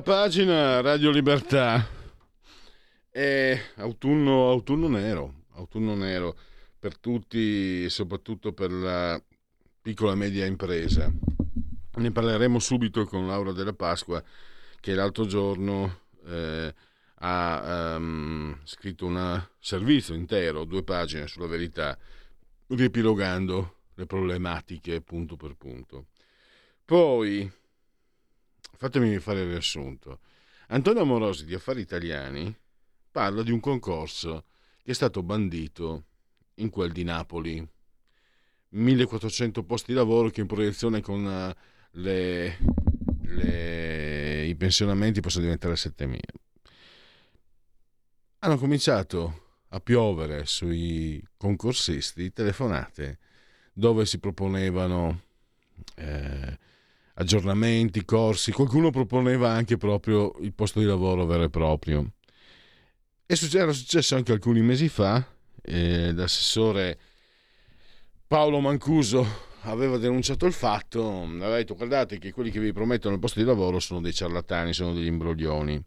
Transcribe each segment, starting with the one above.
La pagina, Radio Libertà. E autunno, autunno nero, autunno nero per tutti, soprattutto per la piccola e media impresa. Ne parleremo subito con Laura della Pasqua, che l'altro giorno eh, ha um, scritto un servizio intero, due pagine sulla verità, riepilogando le problematiche punto per punto. Poi fatemi fare il riassunto. Antonio Amorosi di Affari Italiani parla di un concorso che è stato bandito in quel di Napoli. 1400 posti di lavoro che in proiezione con eh, le, le, i pensionamenti possono diventare 7000. Hanno cominciato a piovere sui concorsisti telefonate dove si proponevano eh, aggiornamenti, corsi, qualcuno proponeva anche proprio il posto di lavoro vero e proprio. E era successo anche alcuni mesi fa, eh, l'assessore Paolo Mancuso aveva denunciato il fatto, aveva detto guardate che quelli che vi promettono il posto di lavoro sono dei ciarlatani, sono degli imbroglioni.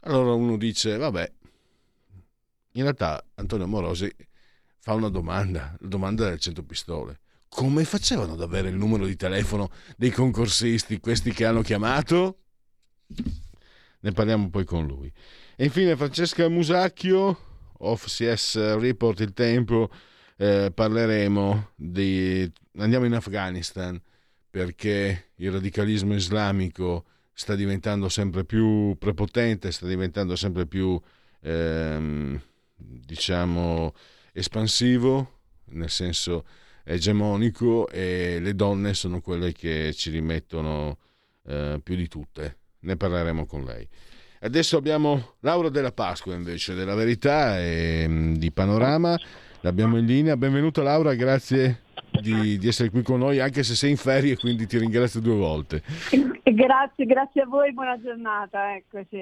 Allora uno dice, vabbè, in realtà Antonio Morosi fa una domanda, la domanda del 100 pistole come facevano ad avere il numero di telefono dei concorsisti, questi che hanno chiamato? Ne parliamo poi con lui. E infine Francesca Musacchio, off CS Report Il Tempo, eh, parleremo di... andiamo in Afghanistan perché il radicalismo islamico sta diventando sempre più prepotente, sta diventando sempre più, ehm, diciamo, espansivo, nel senso egemonico e le donne sono quelle che ci rimettono eh, più di tutte. Ne parleremo con lei. Adesso abbiamo Laura della Pasqua invece, della Verità e mm, di Panorama. L'abbiamo in linea. Benvenuta Laura, grazie di, di, essere qui con noi, anche se sei in ferie, quindi ti ringrazio due volte. Grazie, grazie a voi, buona giornata. Eccoci.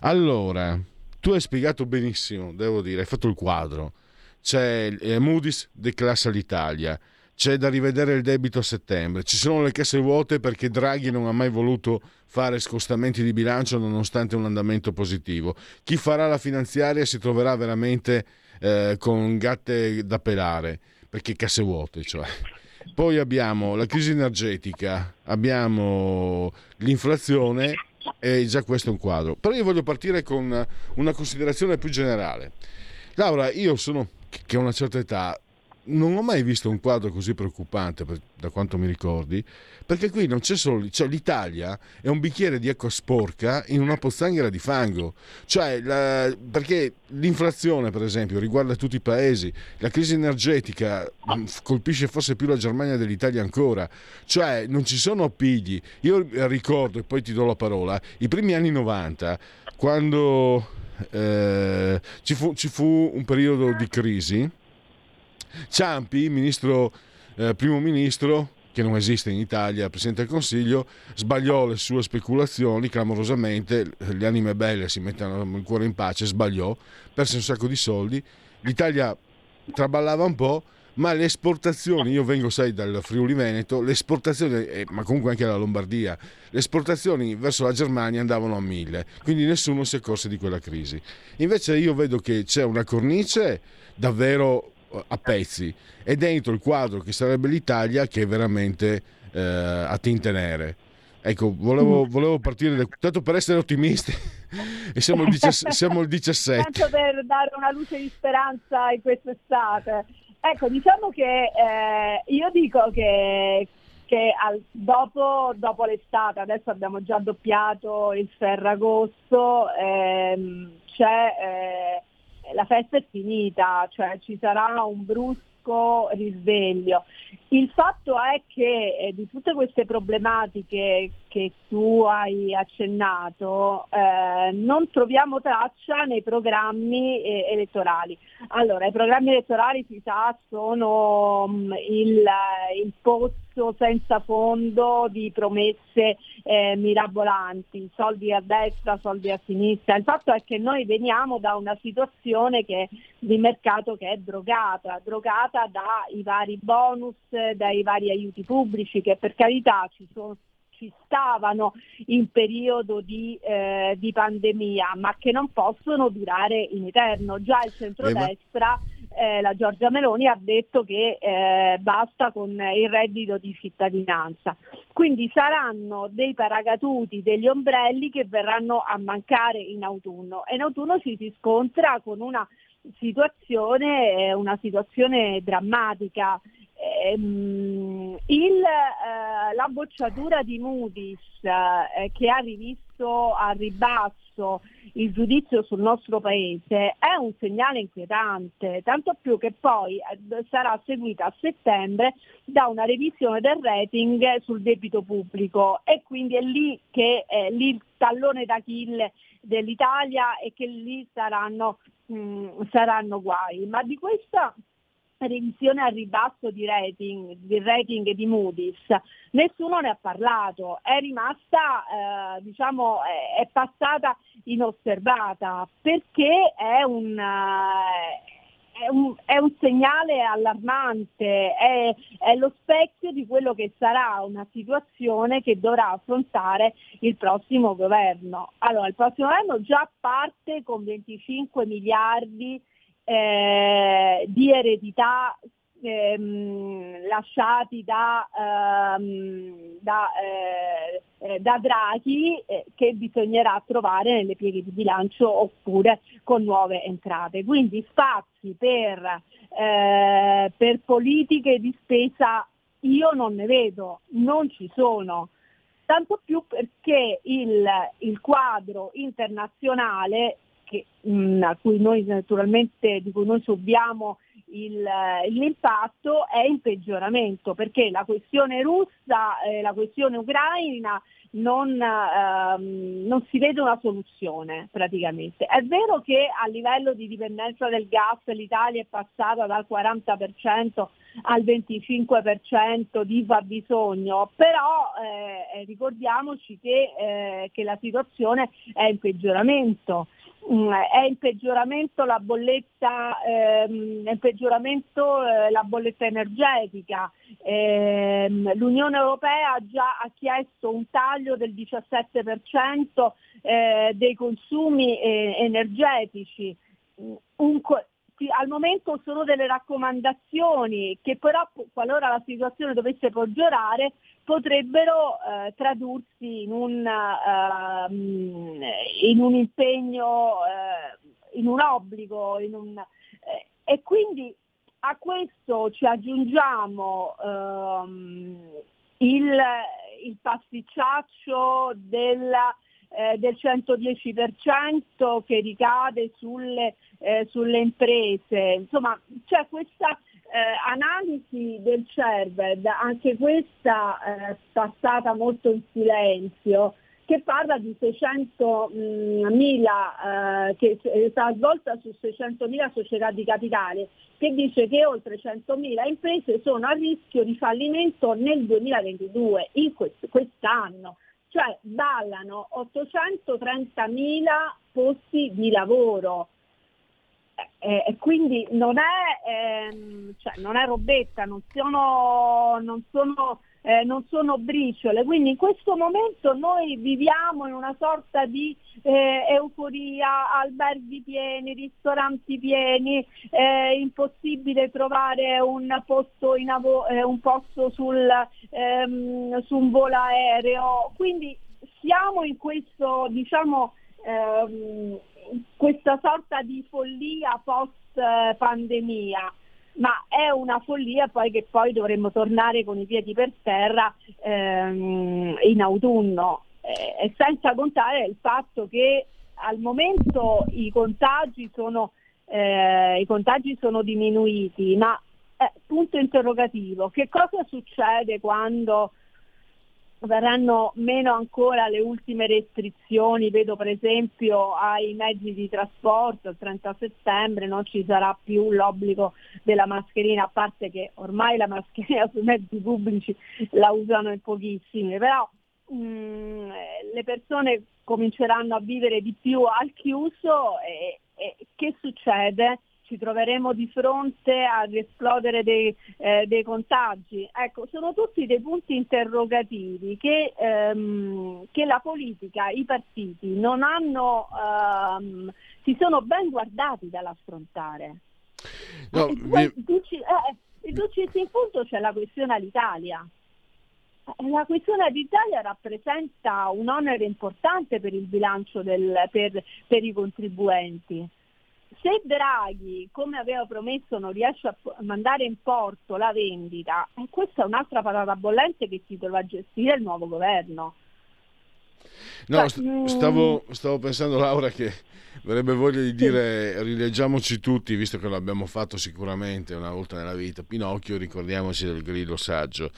Allora, tu hai spiegato benissimo, devo dire, hai fatto il quadro c'è eh, Moody's declassa l'Italia, c'è da rivedere il debito a settembre, ci sono le casse vuote perché Draghi non ha mai voluto fare scostamenti di bilancio nonostante un andamento positivo. Chi farà la finanziaria si troverà veramente eh, con gatte da pelare, perché casse vuote, cioè. Poi abbiamo la crisi energetica, abbiamo l'inflazione e già questo è un quadro. Però io voglio partire con una considerazione più generale. Laura, io sono che a una certa età non ho mai visto un quadro così preoccupante, per, da quanto mi ricordi, perché qui non c'è solo, cioè l'Italia è un bicchiere di acqua sporca in una pozzanghera di fango, cioè la, perché l'inflazione per esempio riguarda tutti i paesi, la crisi energetica mm, colpisce forse più la Germania dell'Italia ancora, cioè non ci sono appigli, io ricordo e poi ti do la parola, i primi anni 90 quando eh, ci, fu, ci, fu, un periodo di crisi. Ciampi, ministro, eh, primo ministro, che non esiste in Italia, Presidente del Consiglio, sbagliò le sue speculazioni clamorosamente, le anime belle si mettono il cuore in pace, sbagliò, perse un sacco di soldi, l'Italia traballava un po', ma le esportazioni, io vengo sai dal Friuli Veneto, le esportazioni, eh, ma comunque anche dalla Lombardia, le esportazioni verso la Germania andavano a mille, quindi nessuno si accorse di quella crisi. Invece io vedo che c'è una cornice davvero eh, a pezzi e dentro il quadro che sarebbe l'Italia che è veramente eh, a tinte nere. Ecco, volevo, volevo partire da, tanto per essere ottimisti e siamo il, 17, siamo il 17. Tanto per dare una luce di speranza in quest'estate. Ecco, diciamo che eh, io dico che, che al, dopo, dopo, l'estate, adesso abbiamo già doppiato il Ferragosto, ehm, c'è, eh, la festa è finita, cioè ci sarà un brusco risveglio. Il fatto è che eh, di tutte queste problematiche che tu hai accennato eh, non troviamo traccia nei programmi eh, elettorali. Allora, i programmi elettorali si sa sono mm, il, il pozzo senza fondo di promesse eh, mirabolanti, soldi a destra, soldi a sinistra. Il fatto è che noi veniamo da una situazione che, di mercato che è drogata, drogata dai vari bonus, dai vari aiuti pubblici che per carità ci sono ci stavano in periodo di, eh, di, pandemia, ma che non possono durare in eterno. Già il centrodestra, eh, la Giorgia Meloni, ha detto che eh, basta con il reddito di cittadinanza. Quindi saranno dei paracatuti, degli ombrelli che verranno a mancare in autunno e in autunno ci si scontra con una situazione, eh, una situazione drammatica ehm, il, eh, la bocciatura di Moody's eh, che ha rivisto a ribasso il giudizio sul nostro paese è un segnale inquietante, tanto più che poi eh, sarà seguita a settembre da una revisione del rating sul debito pubblico e quindi è lì che è lì il tallone d'Achille dell'Italia e che lì saranno, mh, mm, saranno guai. Ma di questa revisione al ribasso di rating, di rating di Moody's, nessuno ne ha parlato, è rimasta, eh, diciamo, è, passata inosservata perché è un, è un, è un segnale allarmante, è, è lo specchio di quello che sarà una situazione che dovrà affrontare il prossimo governo. Allora, il prossimo governo già parte con 25 miliardi eh, di eredità ehm, lasciati da, ehm, da, eh, eh, da Draghi eh, che bisognerà trovare nelle pieghe di bilancio oppure con nuove entrate. Quindi spazi per, eh, per politiche di spesa io non ne vedo, non ci sono tanto più perché il, il, quadro internazionale che, mh, mm, cui noi, naturalmente, di cui noi subiamo il, l'impatto è in peggioramento perché la questione russa, eh, la questione ucraina non, ehm, non, si vede una soluzione praticamente. È vero che a livello di dipendenza del gas l'Italia è passata dal 40% al 25% di fabbisogno, però eh, eh, ricordiamoci che, eh, che la situazione è in peggioramento. Mm, è in peggioramento la bolletta, ehm, in peggioramento, eh, la bolletta energetica. Eh, L'Unione Europea già ha chiesto un taglio del 17% eh, dei consumi eh, energetici. Un, al momento sono delle raccomandazioni che però qualora la situazione dovesse peggiorare potrebbero eh, tradursi in un, uh, in un impegno, uh, in un obbligo, in un, eh, e quindi a questo ci aggiungiamo um, il, il pasticciaccio della eh, del 110% che ricade sulle, eh, sulle imprese. Insomma, c'è questa eh, analisi del CERVED, anche questa eh, passata molto in silenzio, che parla di 600.000, eh, che è stata svolta su 600.000 società di capitale, che dice che oltre 100.000 imprese sono a rischio di fallimento nel 2022, in quest- quest'anno cioè ballano 830.000 posti di lavoro. Eh, e quindi non è, ehm, cioè non è robetta, non sono, non sono eh, non sono briciole. Quindi in questo momento noi viviamo in una sorta di eh, euforia, alberghi pieni, ristoranti pieni, eh, impossibile trovare un posto, avo- eh, un posto sul, ehm, su un volo aereo. Quindi siamo in questo, diciamo, ehm, questa sorta di follia post pandemia ma è una follia poi che poi dovremmo tornare con i piedi per terra ehm, in autunno. Eh, senza contare il fatto che al momento i contagi sono, eh, i contagi sono diminuiti, ma eh, punto interrogativo, che cosa succede quando verranno meno ancora le ultime restrizioni, vedo per esempio ai mezzi di trasporto il 30 settembre non ci sarà più l'obbligo della mascherina, a parte che ormai la mascherina sui mezzi pubblici la usano in pochissimi, però mh, mm, le persone cominceranno a vivere di più al chiuso e, e che succede? Ci troveremo di fronte all'esplodere dei, eh, dei, contagi. Ecco, sono tutti dei punti interrogativi che, ehm, che la politica, i partiti non hanno, ehm, si sono ben guardati dall'affrontare. No, eh, vi... eh, tu in punto c'è la questione all'Italia. Eh, la questione all'Italia rappresenta un onere importante per il bilancio del, per, per i contribuenti se Draghi, come aveva promesso, non riesce a mandare in porto la vendita, eh, questa è un'altra patata bollente che si dovrà gestire il nuovo governo. No, cioè, mm, stavo, stavo, pensando Laura che verrebbe voglia di dire sì. rileggiamoci tutti, visto che l'abbiamo fatto sicuramente una volta nella vita. Pinocchio, ricordiamoci del grillo saggio.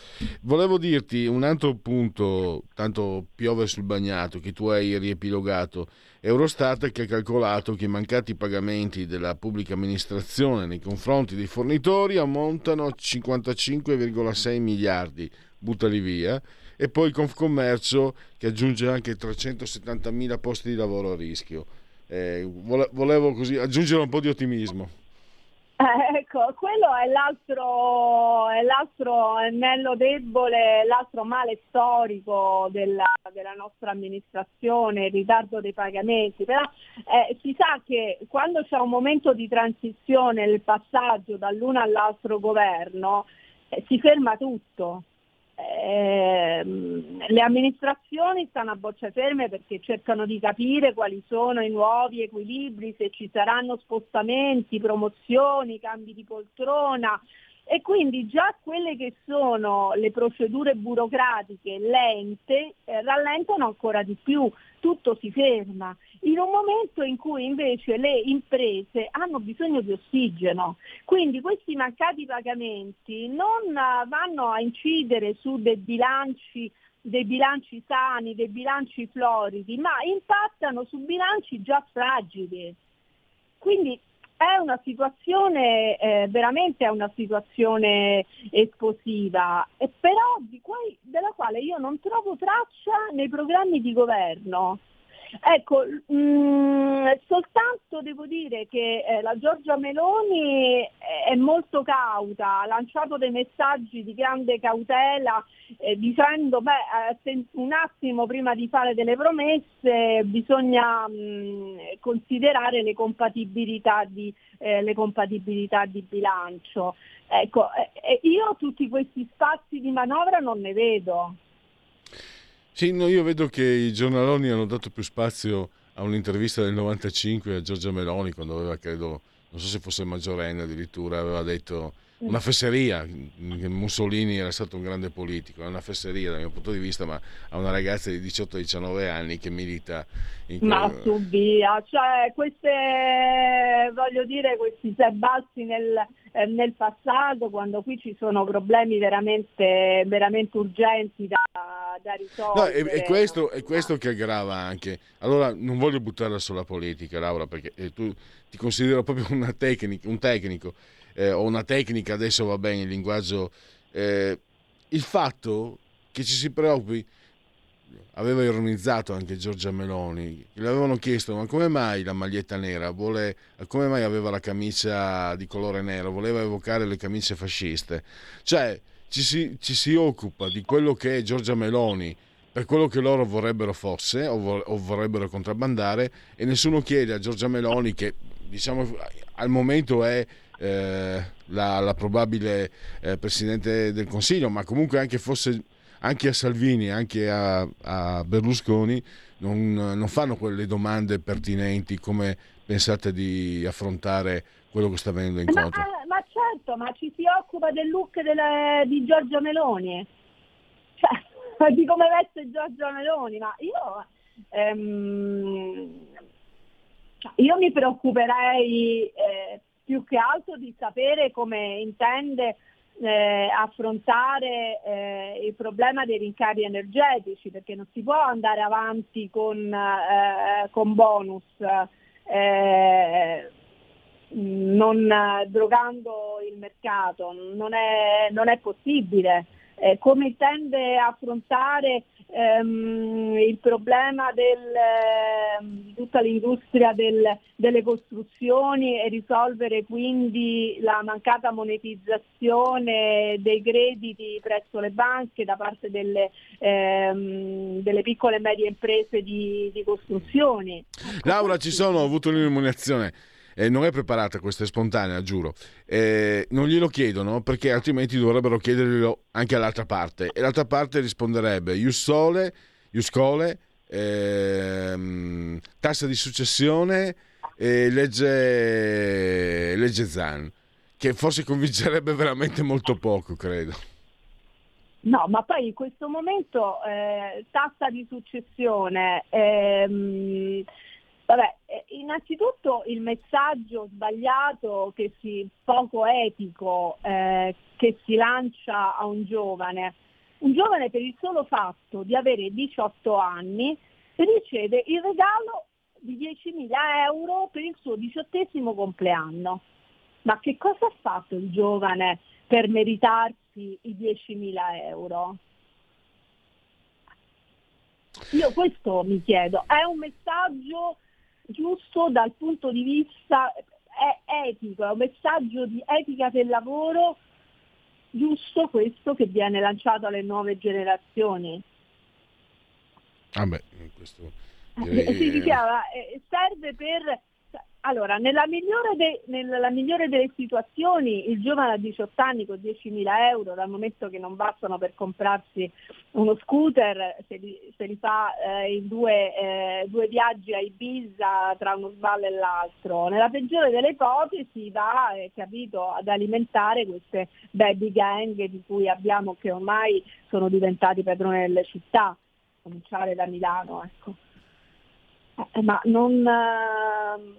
Volevo dirti un altro punto, tanto piove sul bagnato, che tu hai riepilogato. Eurostat che ha calcolato che i mancati pagamenti della pubblica amministrazione nei confronti dei fornitori ammontano a 55,6 miliardi, buttali via, e poi Confcommercio che aggiunge anche 370 mila posti di lavoro a rischio. Eh, volevo così aggiungere un po' di ottimismo. Eh, ecco, quello è l'altro, è l'altro anello debole, l'altro male storico della, della, nostra amministrazione, il ritardo dei pagamenti, però eh, si sa che quando c'è un momento di transizione, il passaggio dall'uno all'altro governo, eh, si ferma tutto eh, le amministrazioni stanno a bocce ferme perché cercano di capire quali sono i nuovi equilibri, se ci saranno spostamenti, promozioni, cambi di poltrona e quindi già quelle che sono le procedure burocratiche lente eh, rallentano ancora di più, tutto si ferma in un momento in cui invece le imprese hanno bisogno di ossigeno. Quindi questi mancati pagamenti non vanno a incidere su dei bilanci dei bilanci sani, dei bilanci floridi, ma impattano su bilanci già fragili. Quindi è una situazione, eh, veramente è una situazione esplosiva, però cui, della quale io non trovo traccia nei programmi di governo. Ecco, mh, mm, soltanto devo dire che eh, la Giorgia Meloni è molto cauta, ha lanciato dei messaggi di grande cautela eh, dicendo beh, eh, un attimo prima di fare delle promesse bisogna mh, mm, considerare le compatibilità di, eh, le compatibilità di bilancio. Ecco, eh, io tutti questi spazi di manovra non ne vedo. Sì, no, io vedo che i giornaloni hanno dato più spazio a un'intervista del 95 a Giorgia Meloni quando aveva, credo, non so se fosse maggiorenne addirittura, aveva detto una fesseria, Mussolini era stato un grande politico, è una fesseria dal mio punto di vista, ma a una ragazza di 18-19 anni che milita in quel... Ma su via, cioè queste, voglio dire, questi sebalzi nel, eh, nel passato, quando qui ci sono problemi veramente, veramente urgenti da, da risolvere. No, è, è, questo, è, questo, che aggrava anche. Allora, non voglio buttarla sulla politica, Laura, perché eh, tu ti considero proprio tecnica, un tecnico eh, o una tecnica, adesso va bene il linguaggio, eh, il fatto che ci si preoccupi, aveva ironizzato anche Giorgia Meloni, le avevano chiesto ma come mai la maglietta nera, Vuole, come mai aveva la camicia di colore nero, voleva evocare le camicie fasciste, cioè ci si, ci si occupa di quello che è Giorgia Meloni, per quello che loro vorrebbero forse o, vorrebbero contrabbandare e nessuno chiede a Giorgia Meloni che diciamo al momento è eh, la, la, probabile eh, Presidente del Consiglio, ma comunque anche fosse anche a Salvini, anche a, a Berlusconi, non, non, fanno quelle domande pertinenti come pensate di affrontare quello che sta avvenendo incontro. Ma, eh, ma certo, ma ci si occupa del look delle, di Giorgio Meloni, cioè, di come veste Giorgio Meloni, ma io... Ehm, Io mi preoccuperei eh, più che altro di sapere come intende eh, affrontare eh, il problema dei rincari energetici, perché non si può andare avanti con, eh, con bonus eh, non drogando il mercato, non è, non è possibile. Eh, come intende affrontare ehm, il problema del, di tutta l'industria del, delle costruzioni e risolvere quindi la mancata monetizzazione dei crediti presso le banche da parte delle, ehm, delle piccole e medie imprese di, di costruzioni. Laura, ci sono, ho avuto un'illuminazione eh, non è preparata, questa è spontanea, giuro. Eh, non glielo chiedono perché altrimenti dovrebbero chiederglielo anche all'altra parte e l'altra parte risponderebbe Ius Sole, Ius Cole, ehm, tassa di successione e legge, legge ZAN, che forse convincerebbe veramente molto poco, credo. No, ma poi in questo momento eh, tassa di successione, ehm, Vabbè, eh, innanzitutto il messaggio sbagliato, si, poco etico, eh, che si lancia a un giovane. Un giovane per il solo fatto di avere 18 anni riceve il regalo di 10.000 euro per il suo diciottesimo compleanno. Ma che cosa ha fatto il giovane per meritarsi i 10.000 euro? Io questo mi chiedo, è un messaggio giusto dal punto di vista etico, è un messaggio di etica del lavoro giusto questo che viene lanciato alle nuove generazioni. Ah beh, questo direi... si dichiara, eh, serve per allora, nella migliore, de, nella migliore, delle situazioni il giovane a 18 anni con 10.000 euro, dal momento che non bastano per comprarsi uno scooter, se li, se li fa eh, in due, eh, due, viaggi a Ibiza tra uno sballo e l'altro. Nella peggiore delle ipotesi va eh, capito, ad alimentare queste baby gang di cui abbiamo che ormai sono diventati padroni delle città, a cominciare da Milano. Ecco. Eh, ma non ehm,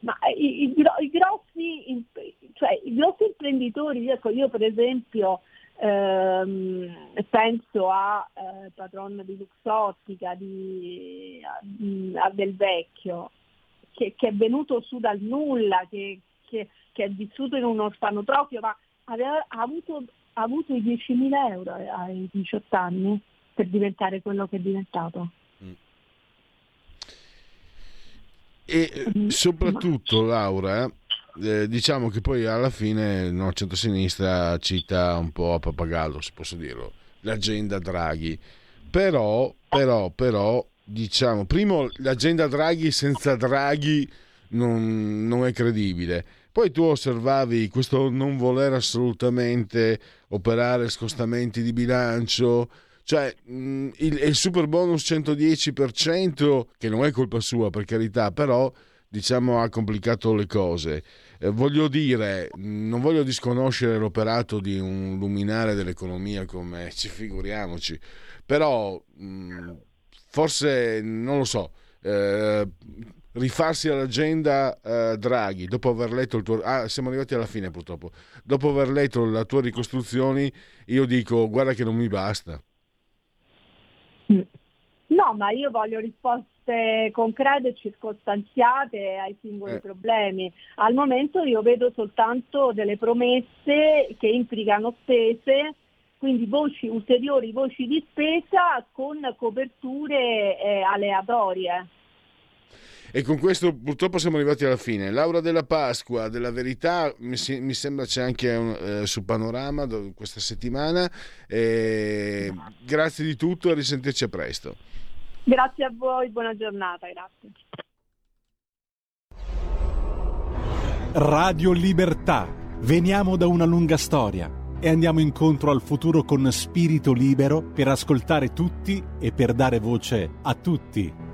ma i, i, i, grossi, cioè, i grossi imprenditori, ecco, io per esempio ehm, penso a eh, Patron di Luxottica, di, a, a Del Vecchio, che, che, è venuto su dal nulla, che, che, che è vissuto in uno orfanotrofio, ma aveva, ha, avuto, ha avuto i 10.000 euro ai 18 anni per diventare quello che è diventato. E eh, soprattutto, Laura, eh, diciamo che poi alla fine no, centro-sinistra cita un po' a pappagallo, se posso dirlo, l'agenda Draghi. Però, però, però, diciamo, primo, l'agenda Draghi senza Draghi non, non è credibile. Poi tu osservavi questo non voler assolutamente operare scostamenti di bilancio, cioè, mh, il, il super bonus 110%, che non è colpa sua per carità, però diciamo ha complicato le cose. Eh, voglio dire, non voglio disconoscere l'operato di un luminare dell'economia come ci figuriamoci, però mh, forse non lo so. Eh, rifarsi all'agenda eh, Draghi dopo aver letto il tuo ah, siamo arrivati alla fine purtroppo dopo aver letto la tua ricostruzioni io dico guarda che non mi basta No, ma io voglio risposte concrete e circostanziate ai singoli eh. problemi. Al momento io vedo soltanto delle promesse che implicano spese, quindi voci, ulteriori voci di spesa con coperture eh, aleatorie. E con questo purtroppo siamo arrivati alla fine. Laura della Pasqua, della Verità, mi, mi sembra c'è anche un, eh, su Panorama questa settimana. Eh, grazie di tutto e risentirci a presto. Grazie a voi, buona giornata, grazie. Radio Libertà. Veniamo da una lunga storia e andiamo incontro al futuro con spirito libero per ascoltare tutti e per dare voce a tutti.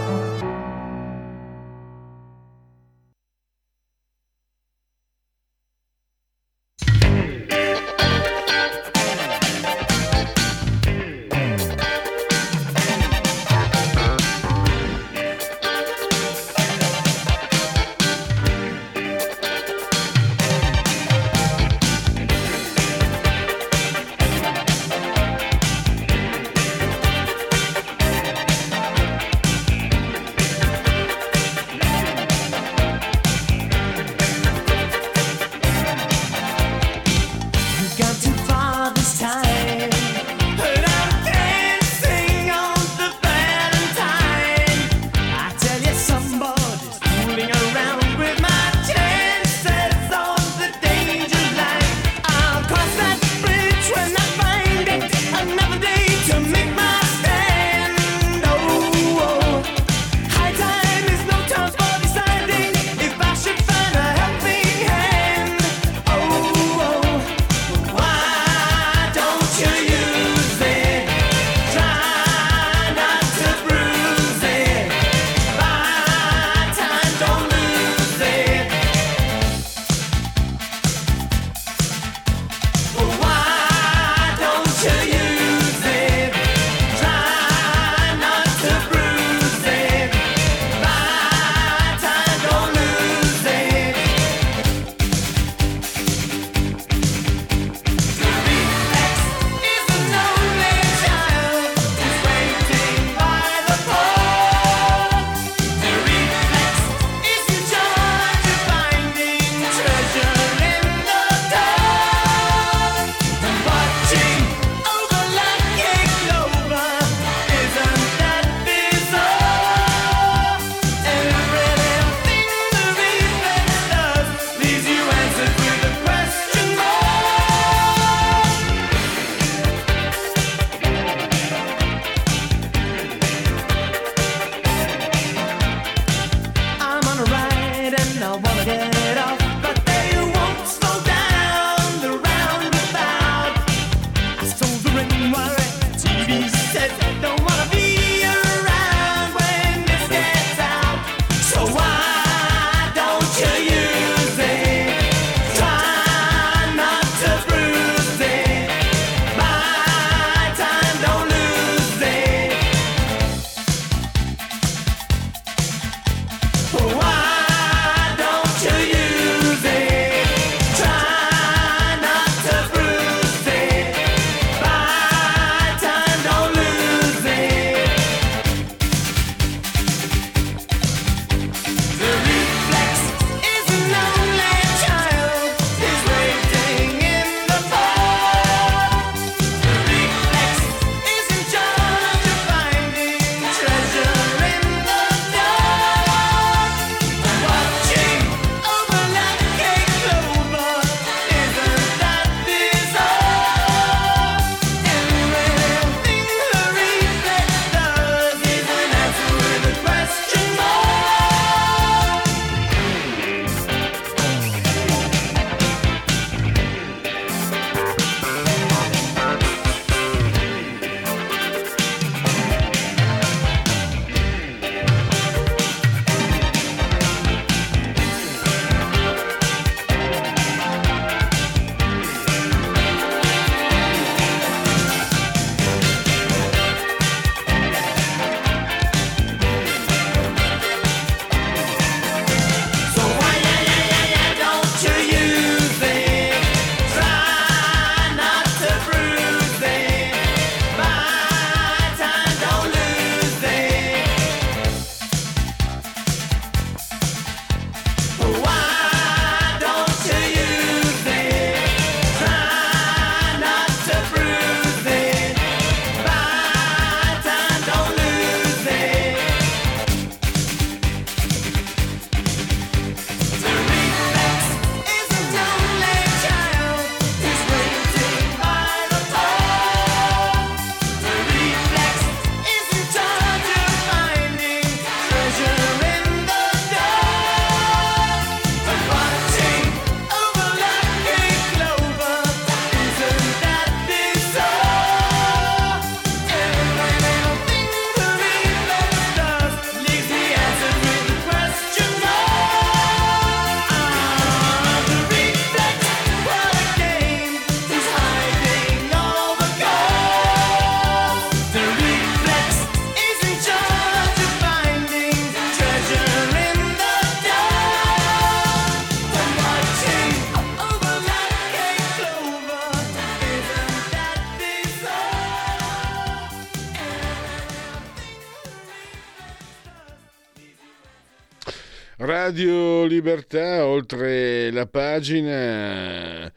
Pagina,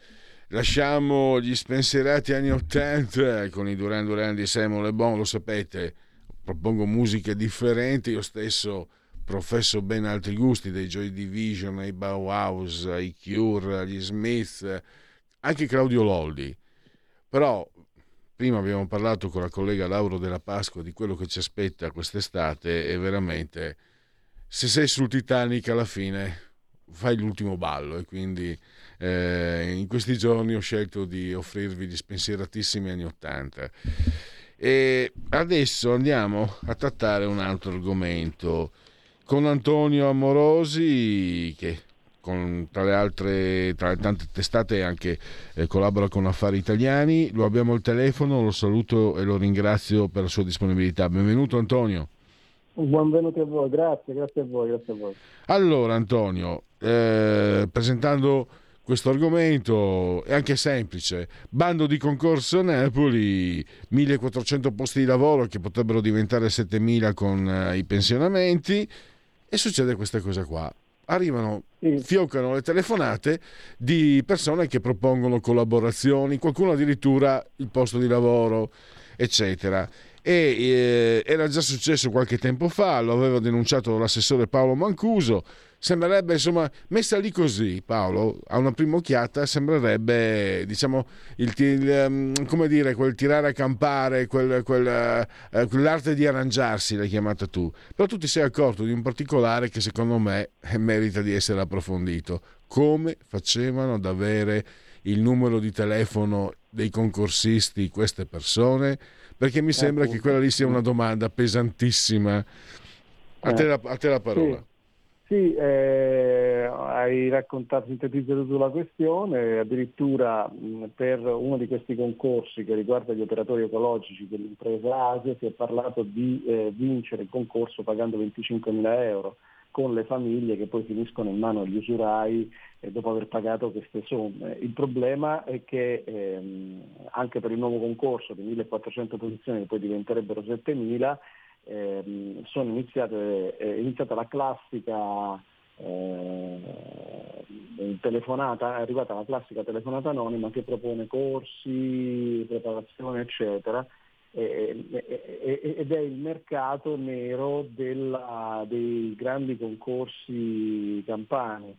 lasciamo gli spensierati anni Ottanta con i Duran Duran di Simon Le Bon, lo sapete, propongo musiche differenti, io stesso professo ben altri gusti, dai Joy Division ai Bauhaus, ai Cure, agli Smith, anche Claudio Loldi. Però prima abbiamo parlato con la collega Lauro della Pasqua di quello che ci aspetta quest'estate e veramente se sei sul Titanic alla fine fai l'ultimo ballo e quindi eh, in questi giorni ho scelto di offrirvi gli spensieratissimi anni Ottanta. E adesso andiamo a trattare un altro argomento con Antonio Amorosi che con, tra le altre tra le tante testate anche eh, collabora con Affari Italiani. Lo abbiamo al telefono lo saluto e lo ringrazio per la sua disponibilità. Benvenuto Antonio Benvenuti a voi, grazie, grazie a voi, grazie a voi. Allora Antonio, eh, presentando questo argomento è anche semplice. Bando di concorso Napoli, 1400 posti di lavoro che potrebbero diventare 7000 con eh, i pensionamenti e succede questa cosa qua. Arrivano, sì. fioccano le telefonate di persone che propongono collaborazioni, qualcuno addirittura il posto di lavoro, eccetera e eh, era già successo qualche tempo fa, lo aveva denunciato l'assessore Paolo Mancuso. Sembrerebbe, insomma, messa lì così, Paolo, a una prima occhiata sembrerebbe, diciamo, il, il, ehm, come dire, quel tirare a campare, quel, quel, uh, quell'arte di arrangiarsi, l'hai chiamata tu. Però tu ti sei accorto di un particolare che secondo me merita di essere approfondito. Come facevano ad avere il numero di telefono dei concorsisti queste persone? perché mi sembra che quella lì sia una domanda pesantissima. A te la, a te la parola. Sì. Sì, eh, hai raccontato, sintetizzato tu la questione, addirittura mh, per uno di questi concorsi che riguarda gli operatori ecologici dell'impresa Asia si è parlato di eh, vincere il concorso pagando 25.000 euro con le famiglie che poi finiscono in mano agli usurai eh, dopo aver pagato queste somme. Il problema è che ehm, anche per il nuovo concorso di 1400 posizioni che poi diventerebbero 7000 ehm, iniziate, è iniziata la classica eh, telefonata, è arrivata la classica telefonata anonima che propone corsi, preparazione eccetera ed è il mercato nero della, dei grandi concorsi campani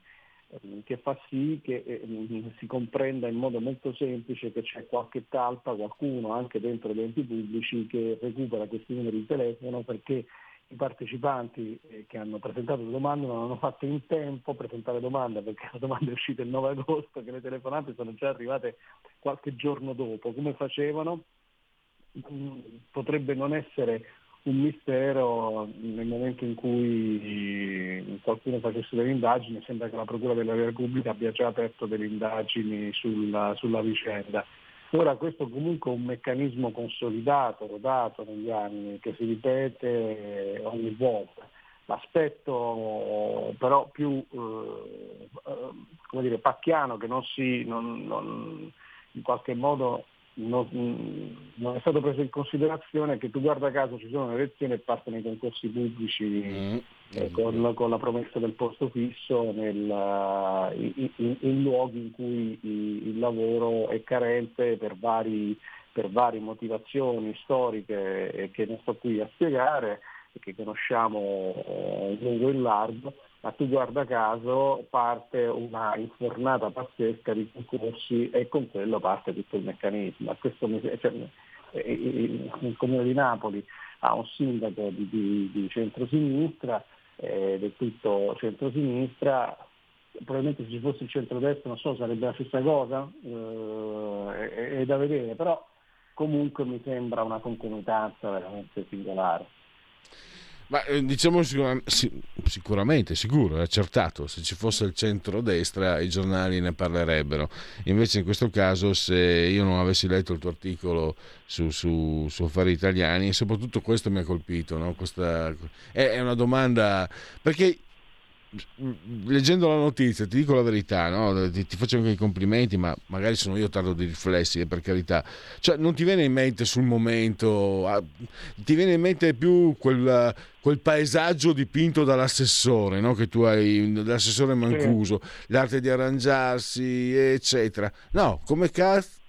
ehm, che fa sì che ehm, si comprenda in modo molto semplice che c'è qualche talpa, qualcuno anche dentro gli enti pubblici che recupera questi numeri di telefono perché i partecipanti eh, che hanno presentato le domande non hanno fatto in tempo presentare domande perché la domanda è uscita il 9 agosto, che le telefonate sono già arrivate qualche giorno dopo. Come facevano? Potrebbe non essere un mistero nel momento in cui qualcuno facesse delle indagini, sembra che la Procura della Repubblica abbia già aperto delle indagini sulla, sulla vicenda. Ora questo comunque è un meccanismo consolidato, rodato negli anni, che si ripete ogni volta. L'aspetto però più eh, come dire, pacchiano che non si, non, non, in qualche modo non, non, è stato preso in considerazione che tu guarda caso ci sono le elezioni e partono i concorsi pubblici mm. eh, con, con, la promessa del posto fisso nel, in, in, in, luoghi in cui il lavoro è carente per, vari, per varie motivazioni storiche che non sto qui a spiegare e che conosciamo in lungo e in largo ma tu guarda caso parte una infornata pazzesca di concorsi e con quello parte tutto il meccanismo. Mi, cioè, il Comune di Napoli ha un sindaco di, di, di centrosinistra, eh, del tutto centrosinistra, probabilmente se ci fosse il centrodestra non so sarebbe la stessa cosa, eh, è, è da vedere, però comunque mi sembra una concomitanza veramente singolare. Ma eh, diciamo sicuramente, sicuro, è accertato, se ci fosse il centro-destra i giornali ne parlerebbero. Invece in questo caso se io non avessi letto il tuo articolo su, su, su Affari Italiani, soprattutto questo mi ha colpito, no? Questa, è, è una domanda, perché leggendo la notizia, ti dico la verità, no? ti, ti, faccio anche i complimenti, ma magari sono io tardo di riflessi, eh, per carità. Cioè, non ti viene in mente sul momento, ah, ti viene in mente più quel, quel paesaggio dipinto dall'assessore, no? che tu hai, l'assessore Mancuso, l'arte di arrangiarsi, eccetera. No, come cazzo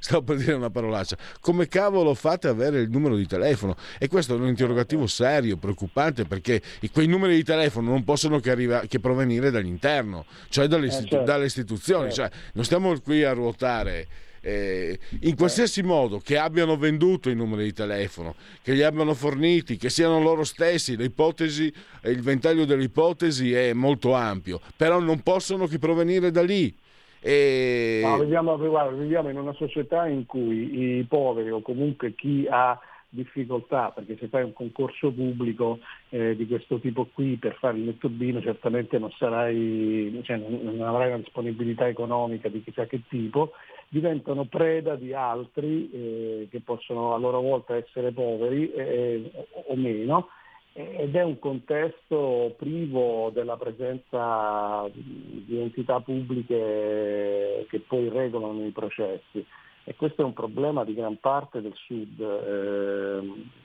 stavo per dire una parolaccia, come cavolo fate ad avere il numero di telefono? E questo è un interrogativo serio, preoccupante, perché quei numeri di telefono non possono che, arriva, che provenire dall'interno, cioè dalle, istitu- eh, certo. dalle istituzioni, certo. cioè, non stiamo qui a ruotare. Eh, in qualsiasi modo che abbiano venduto i numeri di telefono, che li abbiano forniti, che siano loro stessi, l'ipotesi, il ventaglio delle ipotesi è molto ampio, però non possono che provenire da lì. E... No, viviamo, guarda, viviamo in una società in cui i poveri o comunque chi ha difficoltà, perché se fai un concorso pubblico eh, di questo tipo qui per fare il lettobino certamente non, sarai, cioè non, avrai una disponibilità economica di chissà che tipo, diventano preda di altri eh, che possono a loro volta essere poveri eh, o meno ed è un contesto privo della presenza di entità pubbliche che poi regolano i processi. E questo è un problema di gran parte del sud. Eh,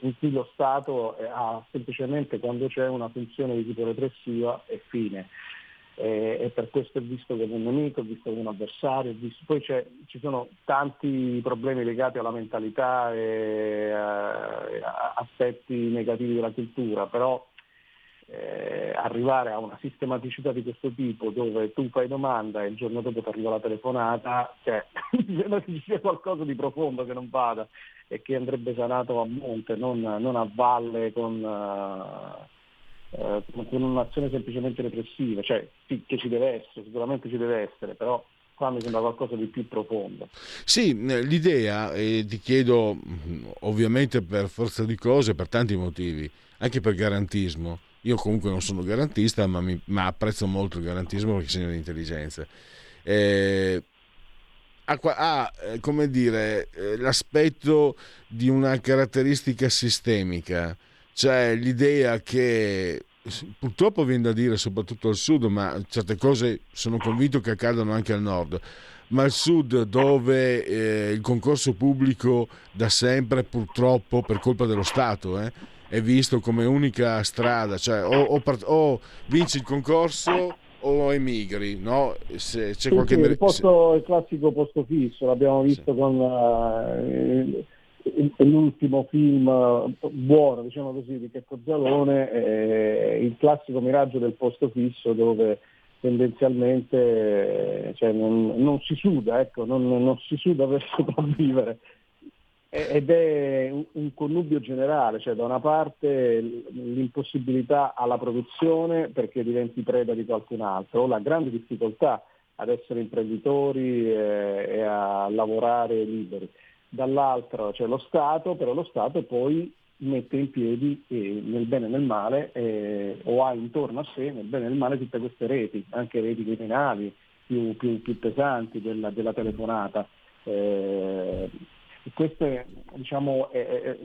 in cui lo Stato ha semplicemente quando c'è una funzione di tipo repressiva e fine eh, e per questo è visto come un nemico, è visto come un avversario, visto... poi ci sono tanti problemi legati alla mentalità e a aspetti negativi della cultura, però eh, arrivare a una sistematicità di questo tipo dove tu fai domanda e il giorno dopo ti arriva la telefonata, cioè ci sia qualcosa di profondo che non vada e che andrebbe sanato a monte, non, non a valle con... Uh, eh, con un'azione semplicemente repressiva, cioè sì, che ci deve essere, sicuramente ci deve essere, però qua mi sembra qualcosa di più profondo. Sì, l'idea, e ti chiedo ovviamente per forza di cose, per tanti motivi, anche per garantismo, io comunque non sono garantista, ma, mi, ma apprezzo molto il garantismo perché segna l'intelligenza. Eh, ha, ha, eh, come dire, eh, l'aspetto di una caratteristica sistemica cioè l'idea che purtroppo viene da dire soprattutto al sud, ma certe cose sono convinto che accadano anche al nord, ma al sud dove eh, il concorso pubblico da sempre purtroppo per colpa dello Stato eh, è visto come unica strada, cioè o, o, o vinci il concorso o emigri, no? Se c'è sì, qualche sì, il, posto, il classico posto fisso, l'abbiamo visto sì. con uh, l'ultimo film buono, diciamo così, di Checco Zalone, è il classico miraggio del posto fisso dove tendenzialmente cioè, non, non, si suda, ecco, non, non, si suda per sopravvivere. Ed è un connubio generale, cioè da una parte l'impossibilità alla produzione perché diventi preda di qualcun altro, la grande difficoltà ad essere imprenditori e a lavorare liberi dall'altro c'è lo Stato, però lo Stato poi mette in piedi eh, nel bene e nel male eh, o ha intorno a sé nel bene e nel male tutte queste reti, anche reti criminali più, più, più pesanti della, della telefonata. Eh, questo è, diciamo, è,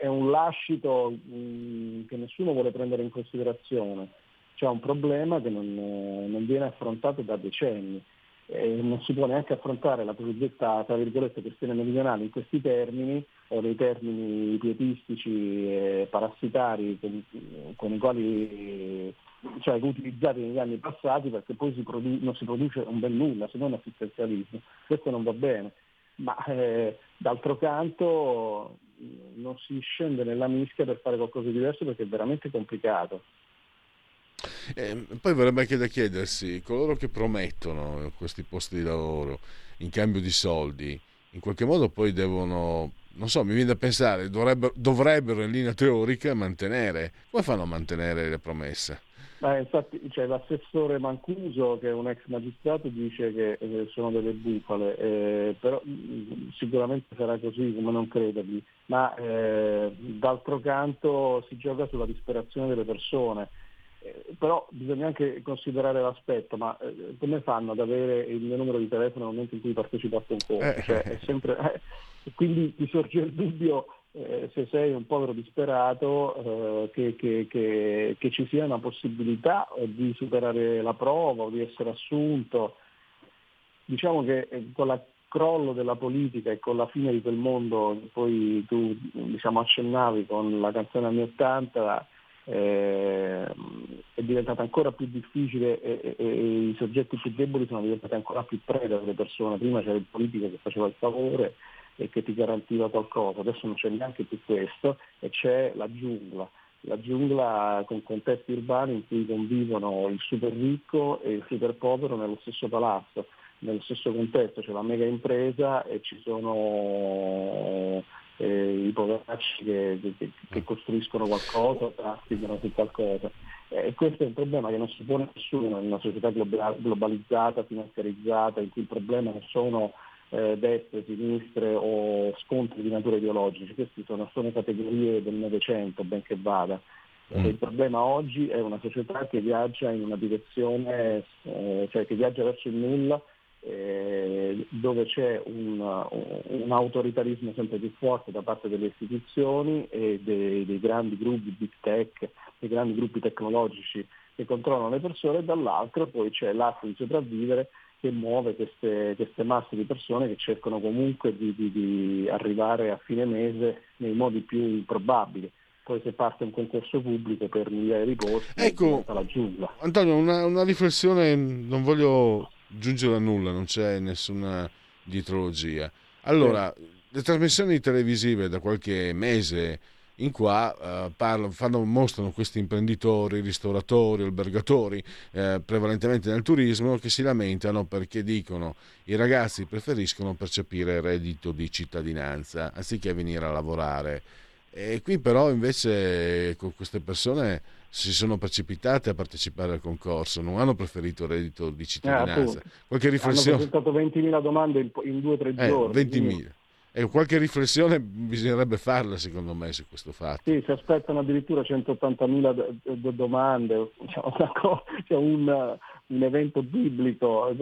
è, un lascito mh, che nessuno vuole prendere in considerazione. C'è un problema che non, non viene affrontato da decenni eh, non si può neanche affrontare la cosiddetta tra virgolette, questione meridionale in questi termini o nei termini pietistici e parassitari con, con i quali cioè, utilizzati negli anni passati perché poi si produ- non si produce un bel nulla se non assistenzialismo. Questo non va bene. Ma eh, d'altro canto non si scende nella mischia per fare qualcosa di diverso perché è veramente complicato. Eh, poi vorrebbe anche da chiedersi, coloro che promettono questi posti di lavoro in cambio di soldi, in qualche modo poi devono, non so, mi viene da pensare, dovrebbero, dovrebbero in linea teorica mantenere. Come fanno a mantenere le promesse? Beh, infatti cioè, l'assessore Mancuso, che è un ex magistrato, dice che eh, sono delle bufale, eh, però mh, mm, sicuramente sarà così, come non credergli, ma eh, d'altro canto si gioca sulla disperazione delle persone eh, però bisogna anche considerare l'aspetto, ma eh, come fanno ad avere il mio numero di telefono nel momento in cui partecipo a un concorso? Eh. Cioè, sempre, eh, quindi ti sorge il dubbio eh, se sei un povero disperato, eh, che, che, che, che, ci sia una possibilità di superare la prova o di essere assunto. Diciamo che eh, con il crollo della politica e con la fine di quel mondo poi tu diciamo, accennavi con la canzone anni 80, eh, è diventata ancora più difficile e, e, e, i soggetti più deboli sono diventati ancora più preda delle persone. Prima c'era il politico che faceva il favore e che ti garantiva qualcosa, adesso non c'è neanche più questo e c'è la giungla. La giungla con contesti urbani in cui convivono il super ricco e il super povero nello stesso palazzo, nello stesso contesto c'è la mega impresa e ci sono eh, i poveracci che, che, che, costruiscono qualcosa, trafficano su qualcosa. E questo è un problema che non si pone nessuno in una società globalizzata, finanziarizzata, in cui il problema non sono eh, destre, sinistre o scontri di natura ideologica, queste sono, sono categorie del Novecento, benché vada. Mm. Il problema oggi è una società che viaggia in una direzione, eh, cioè che viaggia verso il nulla, eh, dove c'è un, un, autoritarismo sempre più forte da parte delle istituzioni e dei, dei grandi gruppi big tech, dei grandi gruppi tecnologici che controllano le persone, e dall'altro poi c'è l'atto di sopravvivere che muove queste, queste, masse di persone che cercano comunque di, di, di, arrivare a fine mese nei modi più improbabili. Poi se parte un concorso pubblico per migliaia di posti, ecco, la giungla. Antonio, una, una, riflessione, non voglio giungere a nulla, non c'è nessuna dietrologia. Allora, le trasmissioni televisive da qualche mese in qua eh, parlano, fanno, mostrano questi imprenditori, ristoratori, albergatori, eh, prevalentemente nel turismo, che si lamentano perché dicono i ragazzi preferiscono percepire reddito di cittadinanza anziché venire a lavorare. E qui però invece con queste persone si sono precipitate a partecipare al concorso, non hanno preferito il reddito di cittadinanza. Eh, Qualche riflessione? Hanno presentato 20.000 domande in, in due o tre eh, giorni. 20.000. Ecco, qualche riflessione bisognerebbe farla secondo me su questo fatto. Sì, si aspettano addirittura 180.000 d- d- domande, c'è un, un, evento biblico,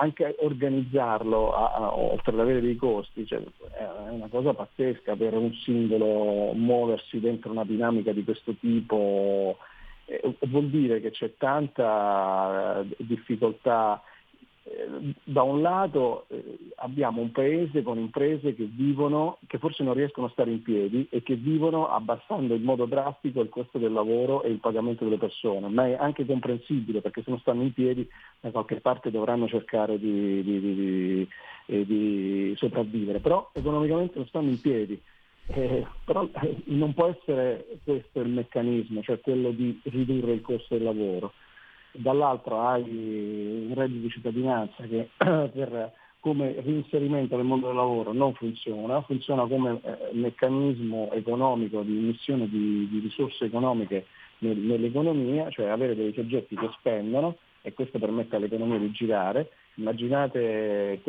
anche organizzarlo, a, oltre ad avere dei costi, cioè, è una cosa pazzesca per un singolo muoversi dentro una dinamica di questo tipo. Eh, vuol dire che c'è tanta eh, difficoltà da un lato eh, abbiamo un paese con imprese che vivono, che forse non riescono a stare in piedi e che vivono abbassando in modo drastico il costo del lavoro e il pagamento delle persone, ma è anche comprensibile perché se non stanno in piedi da qualche parte dovranno cercare di, di, di, eh, di sopravvivere, però economicamente non stanno in piedi. Eh, però eh, non può essere questo il meccanismo, cioè quello di ridurre il costo del lavoro dall'altro hai un reddito di cittadinanza che per, come reinserimento nel mondo del lavoro non funziona, funziona come eh, meccanismo economico di emissione di, di risorse economiche nel, nell'economia, cioè avere dei soggetti che spendono e questo permette all'economia di girare. Immaginate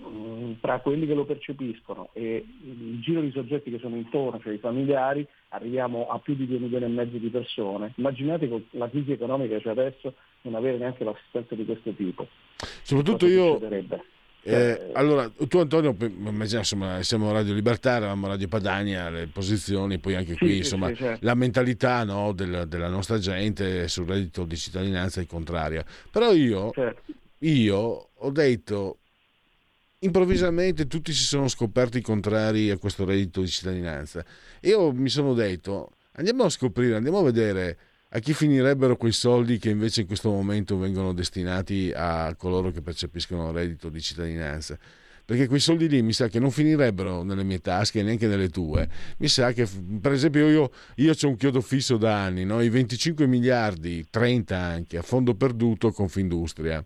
mm, tra quelli che lo percepiscono e il giro di soggetti che sono intorno, cioè i familiari, arriviamo a più di 2 milioni e mezzo di persone. Immaginate con la crisi economica che c'è adesso non avere neanche l'assistenza di questo tipo. Soprattutto io... Eh, cioè, allora, tu Antonio, insomma, siamo Radio Libertà, eravamo Radio Padania, le posizioni, poi anche qui, sì, insomma, sì, certo. la mentalità no, del, della nostra gente sul reddito di cittadinanza è contraria. Però io, certo. Io ho detto, improvvisamente tutti si sono scoperti contrari a questo reddito di cittadinanza. Io mi sono detto, andiamo a scoprire, andiamo a vedere a chi finirebbero quei soldi che invece in questo momento vengono destinati a coloro che percepiscono il reddito di cittadinanza? Perché quei soldi lì mi sa che non finirebbero nelle mie tasche neanche nelle tue. Mi sa che, per esempio, io, io ho un chiodo fisso da anni, no? i 25 miliardi, 30 anche, a fondo perduto Confindustria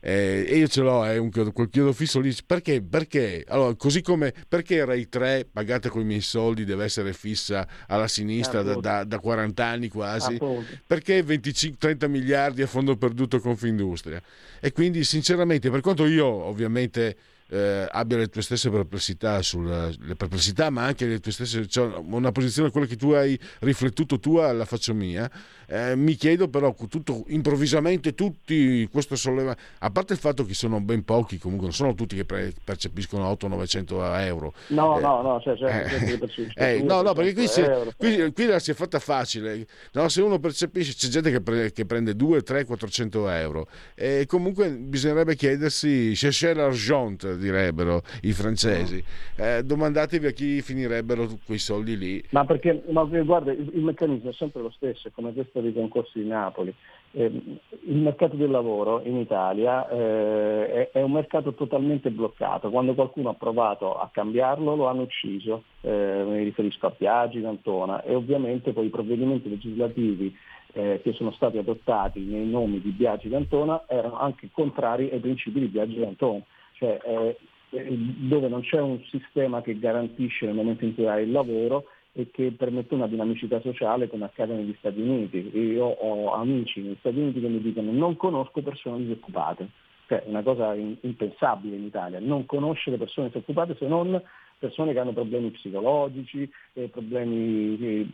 eh, e io ce l'ho, è eh, un chiodo, quel chiodo fisso lì. Perché? Perché? Allora, così come perché Rai 3 pagata con i miei soldi deve essere fissa alla sinistra da, da, da 40 anni quasi? Perché 25-30 miliardi a fondo perduto Confindustria? E quindi, sinceramente, per quanto io ovviamente eh, abbia le tue stesse perplessità, sulle, le perplessità, ma anche le tue stesse, cioè una posizione, quella che tu hai riflettuto tua, la faccio mia. Eh, mi chiedo però, tutto, improvvisamente tutti questo solleva, a parte il fatto che sono ben pochi, comunque non sono tutti che pre- percepiscono 800-900 euro. No, eh, no, no, cioè, cioè, eh, eh no, no, perché qui, si, qui, qui, la si è fatta facile. No, se uno percepisce, c'è gente che, pre- che prende 2, 3, 400 euro. E comunque bisognerebbe chiedersi, chercher l'argent, direbbero i francesi. Eh, domandatevi a chi finirebbero quei soldi lì. Ma perché, ma guarda, il, il meccanismo è sempre lo stesso, è come questo dei concorsi di Napoli. Eh, il mercato del lavoro in Italia eh, è, è, un mercato totalmente bloccato. Quando qualcuno ha provato a cambiarlo lo hanno ucciso, eh, mi riferisco a Piaggi, D'Antona e ovviamente poi i provvedimenti legislativi eh, che sono stati adottati nei nomi di Biagi D'Antona erano anche contrari ai principi di Biagi D'Antona. Cioè, eh, dove non c'è un sistema che garantisce nel momento in cui hai il lavoro e che permette una dinamicità sociale come accade negli Stati Uniti. Io ho amici negli Stati Uniti che mi dicono non conosco persone disoccupate, cioè una cosa impensabile in Italia, non conoscere persone disoccupate se non persone che hanno problemi psicologici, eh, problemi eh,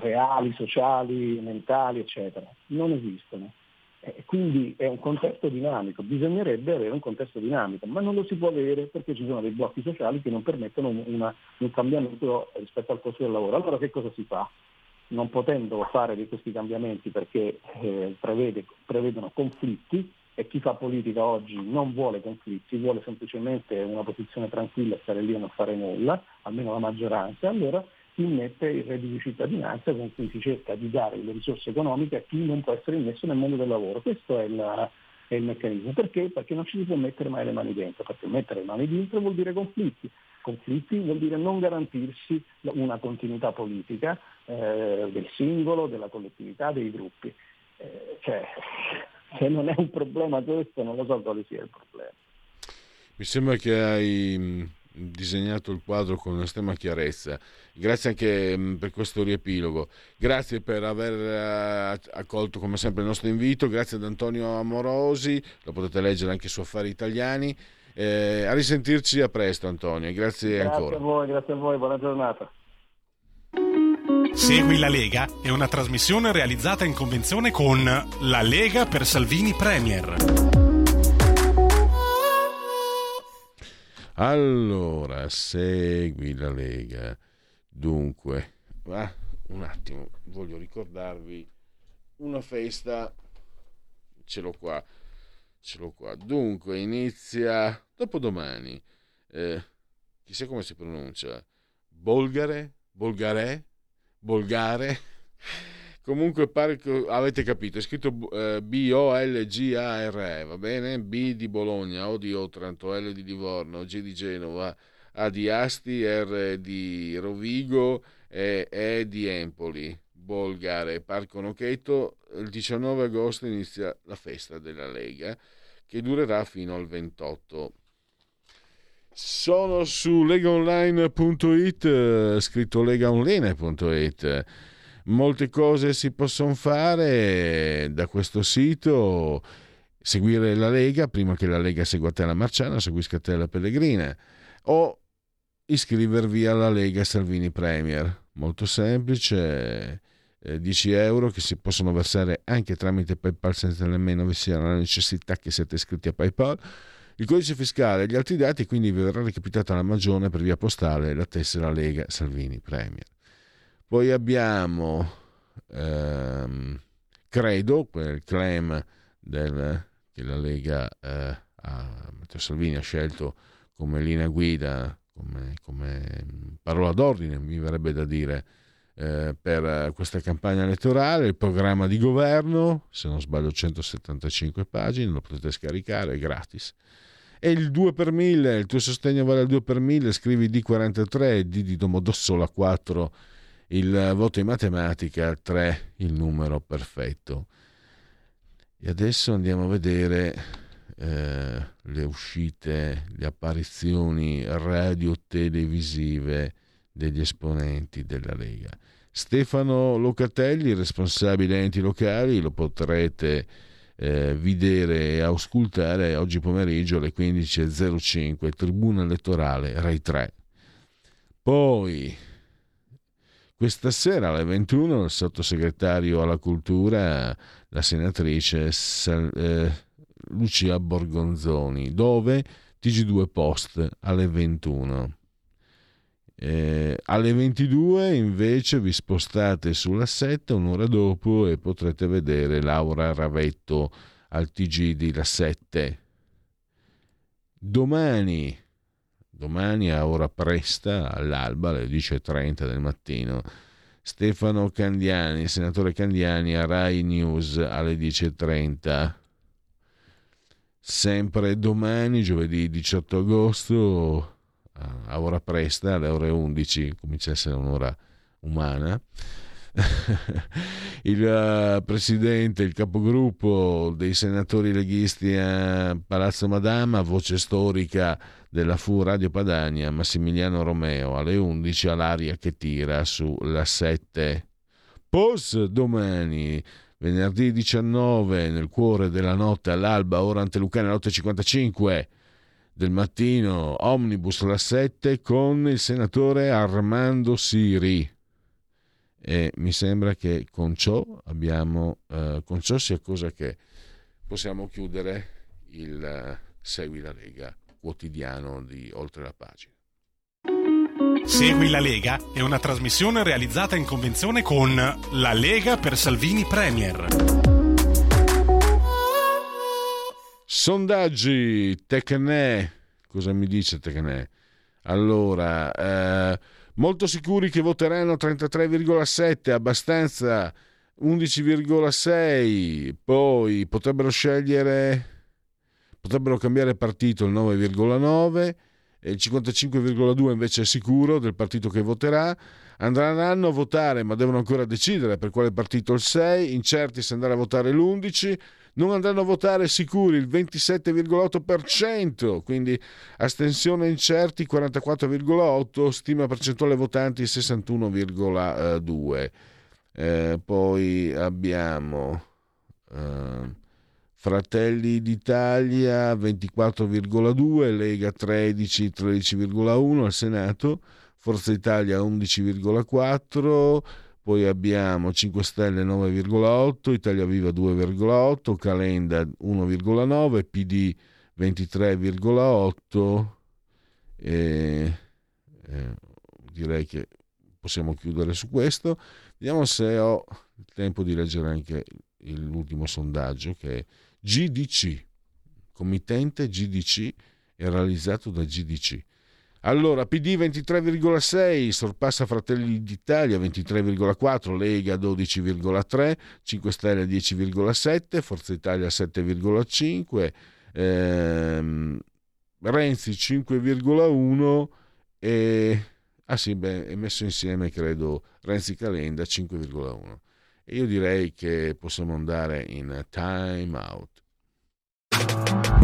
reali, sociali, mentali, eccetera. Non esistono. Eh, quindi è un contesto dinamico, bisognerebbe avere un contesto dinamico, ma non lo si può avere perché ci sono dei blocchi sociali che non permettono una, un cambiamento rispetto al costo del lavoro. Allora che cosa si fa? Non potendo fare questi cambiamenti perché eh, prevede, prevedono conflitti e chi fa politica oggi non vuole conflitti, vuole semplicemente una posizione tranquilla, stare lì e non fare nulla, almeno la maggioranza, allora immette il reddito di cittadinanza con cui si cerca di dare le risorse economiche a chi non può essere immesso nel mondo del lavoro. Questo è il, è il meccanismo. Perché? Perché non ci si può mettere mai le mani dentro, perché mettere le mani dentro vuol dire conflitti. Conflitti vuol dire non garantirsi una continuità politica eh, del singolo, della collettività, dei gruppi. Eh, cioè, se non è un problema questo non lo so quale sia il problema. Mi sembra che hai disegnato il quadro con estrema chiarezza. Grazie anche mm, per questo riepilogo. Grazie per aver eh, accolto come sempre il nostro invito. Grazie ad Antonio Amorosi, lo potete leggere anche su Affari Italiani. Eh, a risentirci a presto Antonio, grazie, grazie ancora. Grazie a voi, grazie a voi, buona giornata. Segui la Lega è una trasmissione realizzata in convenzione con La Lega per Salvini Premier. Allora, segui la Lega. Dunque, ah, un attimo, voglio ricordarvi una festa. Ce l'ho qua, ce l'ho qua. Dunque, inizia dopodomani. Eh, chissà come si pronuncia. Bolgare? Bolgare? Bolgare? Comunque pare che avete capito, è scritto eh, B-O-L-G-A-R-E, va bene? B di Bologna, O di Otranto, L di Livorno, G di Genova, A di Asti, R di Rovigo e E di Empoli, Bolgare, Parco Nochetto. Il 19 agosto inizia la festa della Lega che durerà fino al 28. Sono su legaonline.it, scritto legaonline.it molte cose si possono fare da questo sito. Seguire la Lega prima che la Lega segua te la Marciana seguisca te la Pellegrina. O iscrivervi alla Lega Salvini Premier. Molto semplice. Eh, 10 euro che si possono versare anche tramite PayPal senza nemmeno vi sia la necessità che siate iscritti a PayPal. Il codice fiscale e gli altri dati quindi vi verrà recapitata la magione per via postale la tessera Lega Salvini Premier poi abbiamo, ehm, credo, quel claim del, che la Lega, eh, ha, Matteo Salvini ha scelto come linea guida, come, come parola d'ordine, mi verrebbe da dire, eh, per questa campagna elettorale, il programma di governo, se non sbaglio 175 pagine, lo potete scaricare, è gratis. E il 2 per 1000, il tuo sostegno vale al 2 per 1000, scrivi D43, D di Domodossola 4 il voto in matematica 3 il numero perfetto. E adesso andiamo a vedere eh, le uscite, le apparizioni radio-televisive degli esponenti della Lega. Stefano Locatelli, responsabile enti locali, lo potrete eh, vedere e auscultare oggi pomeriggio alle 15.05, Tribuna Elettorale, Rai 3. Poi, questa sera alle 21, il sottosegretario alla cultura, la senatrice Sal, eh, Lucia Borgonzoni, dove TG2 Post alle 21. Eh, alle 22 invece vi spostate sulla 7 un'ora dopo e potrete vedere Laura Ravetto al TG di La 7. Domani, domani a ora presta, all'alba alle 10.30 del mattino, Stefano Candiani, senatore Candiani a Rai News alle 10.30. Sempre domani, giovedì 18 agosto, a ora presta, alle ore 11, comincia a essere un'ora umana. il uh, presidente, il capogruppo dei senatori leghisti a Palazzo Madama, voce storica della FU Radio Padania, Massimiliano Romeo, alle 11 all'aria che tira sulla 7. Pos domani, venerdì 19, nel cuore della notte all'alba, ora antelucana, 8.55 del mattino, Omnibus la 7 con il senatore Armando Siri. E mi sembra che con ciò abbiamo, eh, con ciò sia cosa che possiamo chiudere il uh, Segui la Lega quotidiano di Oltre la Pagina. Segui la Lega è una trasmissione realizzata in convenzione con La Lega per Salvini Premier. Sondaggi Tecne, cosa mi dice Tecne? Allora, eh, molto sicuri che voteranno 33,7, abbastanza 11,6, poi potrebbero scegliere, potrebbero cambiare partito il 9,9, il 55,2 invece è sicuro del partito che voterà, andranno a votare ma devono ancora decidere per quale partito il 6, incerti se andare a votare l'11, non andranno a votare sicuri il 27,8%, quindi astensione incerti 44,8%, stima percentuale votanti 61,2%. Eh, poi abbiamo eh, Fratelli d'Italia 24,2%, Lega 13, 13,1% al Senato, Forza Italia 11,4%, poi abbiamo 5 Stelle 9,8, Italia Viva 2,8, Calenda 1,9, PD 23,8 e eh, direi che possiamo chiudere su questo. Vediamo se ho il tempo di leggere anche l'ultimo sondaggio che è GDC, committente GDC, è realizzato da GDC. Allora, PD 23,6, sorpassa Fratelli d'Italia 23,4, Lega 12,3, 5 Stelle 10,7, Forza Italia 7,5, ehm, Renzi 5,1 e... Ah sì, beh, è messo insieme credo Renzi Calenda 5,1. E io direi che possiamo andare in time out.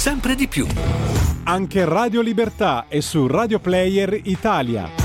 sempre di più. Anche Radio Libertà è su Radio Player Italia.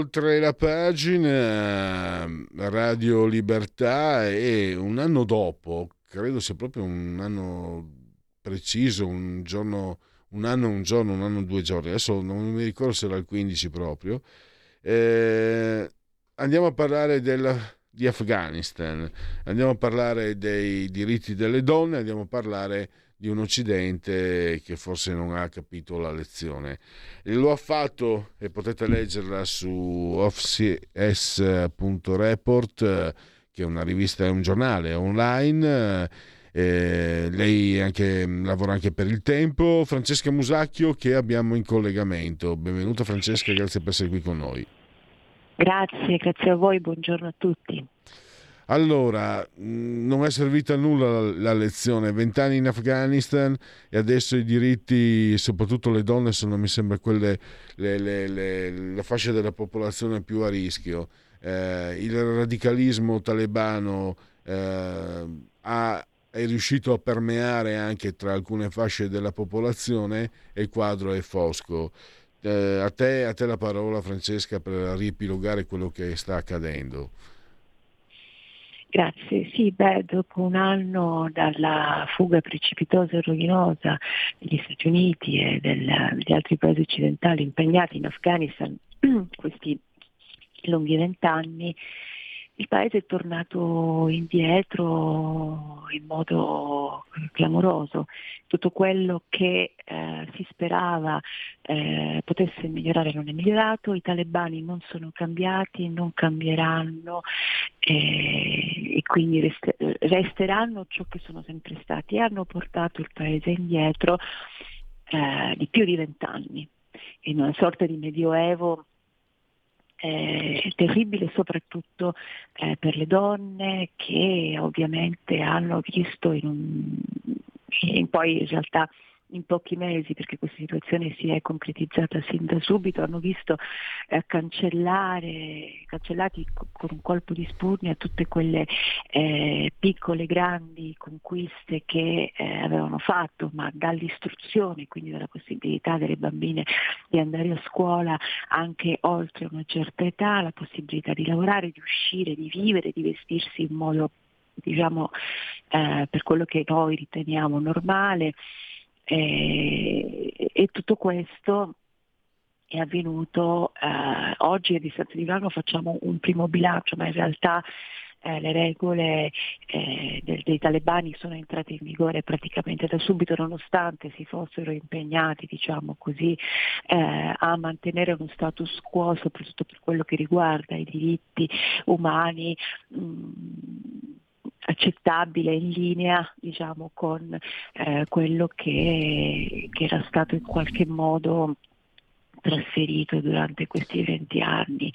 Oltre la pagina Radio Libertà e un anno dopo, credo sia proprio un anno preciso, un giorno, un anno, un giorno, un anno, due giorni, adesso non mi ricordo se era il 15 proprio, eh, andiamo a parlare della, di Afghanistan, andiamo a parlare dei diritti delle donne, andiamo a parlare di un Occidente che forse non ha capito la lezione. Lo ha fatto e potete leggerla su ofcs.report, che è una rivista, è un giornale online. Eh, lei anche, lavora anche per il tempo. Francesca Musacchio che abbiamo in collegamento. Benvenuta Francesca, grazie per essere qui con noi. Grazie, grazie a voi, buongiorno a tutti. Allora, mm, non è servita a nulla la lezione, vent'anni in Afghanistan e adesso i diritti, soprattutto le donne, sono mi sembra quelle, le, le, le, la fascia della popolazione più a rischio. Eh, il radicalismo talebano eh, ha, è riuscito a permeare anche tra alcune fasce della popolazione e il quadro è fosco. Eh, a, te, a te la parola Francesca per riepilogare quello che sta accadendo. Grazie, sì, beh, dopo un anno dalla fuga precipitosa e rovinosa degli Stati Uniti e del, degli altri paesi occidentali impegnati in Afghanistan, questi lunghi vent'anni, il paese è tornato indietro in modo clamoroso. Tutto quello che eh, si sperava eh, potesse migliorare non è migliorato, i talebani non sono cambiati, non cambieranno eh, e quindi rest- resteranno ciò che sono sempre stati e hanno portato il paese indietro eh, di più di vent'anni in una sorta di medioevo eh, terribile soprattutto eh, per le donne che ovviamente hanno visto in, un, in poi in realtà in pochi mesi, perché questa situazione si è concretizzata sin da subito, hanno visto eh, cancellare, cancellati con un colpo di spugna tutte quelle eh, piccole, grandi conquiste che eh, avevano fatto, ma dall'istruzione, quindi dalla possibilità delle bambine di andare a scuola anche oltre una certa età, la possibilità di lavorare, di uscire, di vivere, di vestirsi in modo diciamo eh, per quello che noi riteniamo normale, e, e tutto questo è avvenuto eh, oggi a distanza di un anno facciamo un primo bilancio, ma in realtà eh, le regole eh, del, dei talebani sono entrate in vigore praticamente da subito, nonostante si fossero impegnati, diciamo così, eh, a mantenere uno status quo, soprattutto per quello che riguarda i diritti umani. Mh, mm, accettabile, in linea diciamo, con eh, quello che, che era stato in qualche modo trasferito durante questi 20 anni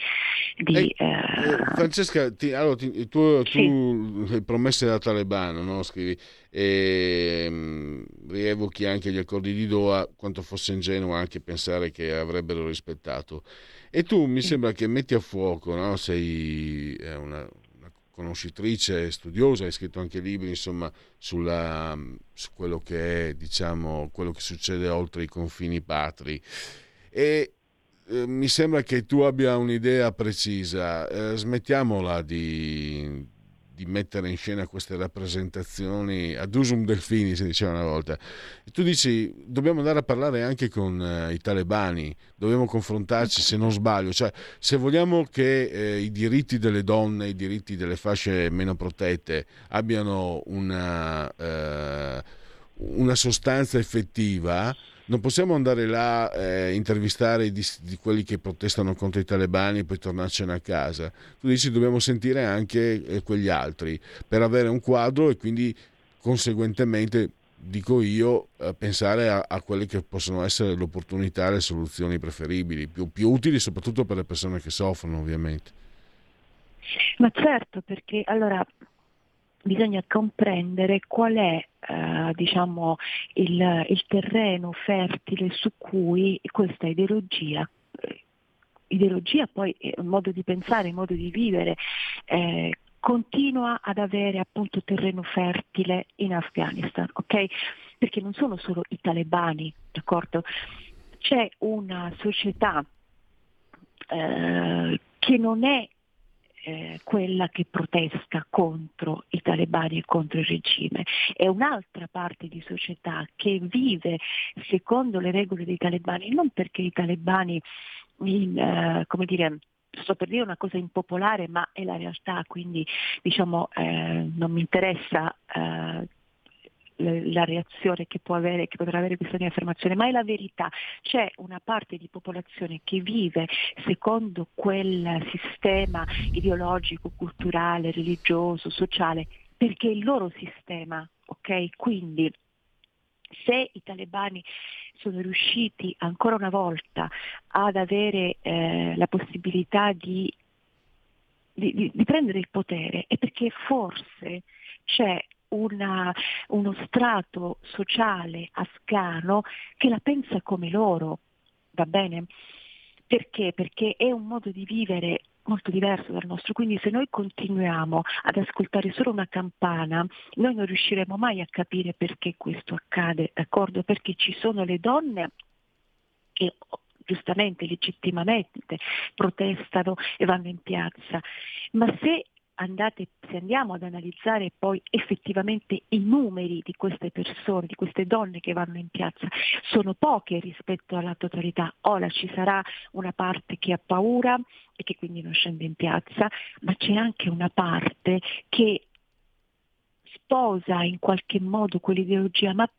di, eh, eh, Francesca ti, allora, ti, tu, tu sì. promesse da talebano no? scrivi e um, rievochi anche gli accordi di Doha quanto fosse ingenuo anche pensare che avrebbero rispettato e tu mi sembra che metti a fuoco no? sei eh, una, conoscitrice studiosa, hai scritto anche libri insomma, sulla, su quello che è diciamo, quello che succede oltre i confini patri. E eh, mi sembra che tu abbia un'idea precisa. Eh, smettiamola di, di mettere in scena queste rappresentazioni ad usum delfini, si diceva una volta. E tu dici, dobbiamo andare a parlare anche con eh, i talebani, dobbiamo confrontarci, se non sbaglio, cioè se vogliamo che eh, i diritti delle donne, i diritti delle fasce meno protette abbiano una, eh, una sostanza effettiva, non possiamo andare là eh, intervistare di, di, quelli che protestano contro i talebani e poi tornarcene a casa. Tu dici dobbiamo sentire anche eh, quegli altri per avere un quadro e quindi conseguentemente, dico io, eh, pensare a, a, quelle che possono essere le opportunità le soluzioni preferibili, più, più utili soprattutto per le persone che soffrono ovviamente. Ma certo, perché allora bisogna comprendere qual è eh, diciamo, il, il, terreno fertile su cui questa ideologia, eh, ideologia poi modo di pensare, modo di vivere, eh, continua ad avere appunto terreno fertile in Afghanistan, ok? Perché non sono solo i talebani, d'accordo? C'è una società eh, che non è eh, quella che protesta contro i talebani e contro il regime, è un'altra parte di società che vive secondo le regole dei talebani, non perché i talebani, in, eh, come dire, sto per dire una cosa impopolare, ma è la realtà, quindi diciamo, eh, non mi interessa eh, la reazione che, può avere, che potrà avere questa mia affermazione, ma è la verità. C'è una parte di popolazione che vive secondo quel sistema ideologico, culturale, religioso, sociale, perché è il loro sistema, ok? Quindi se i talebani sono riusciti ancora una volta ad avere eh, la possibilità di, di, di, di, prendere il potere è perché forse c'è una, uno strato sociale afghano che la pensa come loro, va bene? Perché? Perché è un modo di vivere molto diverso dal nostro, quindi se noi continuiamo ad ascoltare solo una campana, noi non riusciremo mai a capire perché questo accade, d'accordo? Perché ci sono le donne che giustamente, legittimamente protestano e vanno in piazza, ma se andate, se andiamo ad analizzare poi effettivamente i numeri di queste persone, di queste donne che vanno in piazza, sono poche rispetto alla totalità. Ora ci sarà una parte che ha paura e che quindi non scende in piazza, ma c'è anche una parte che sposa in qualche modo quell'ideologia, ma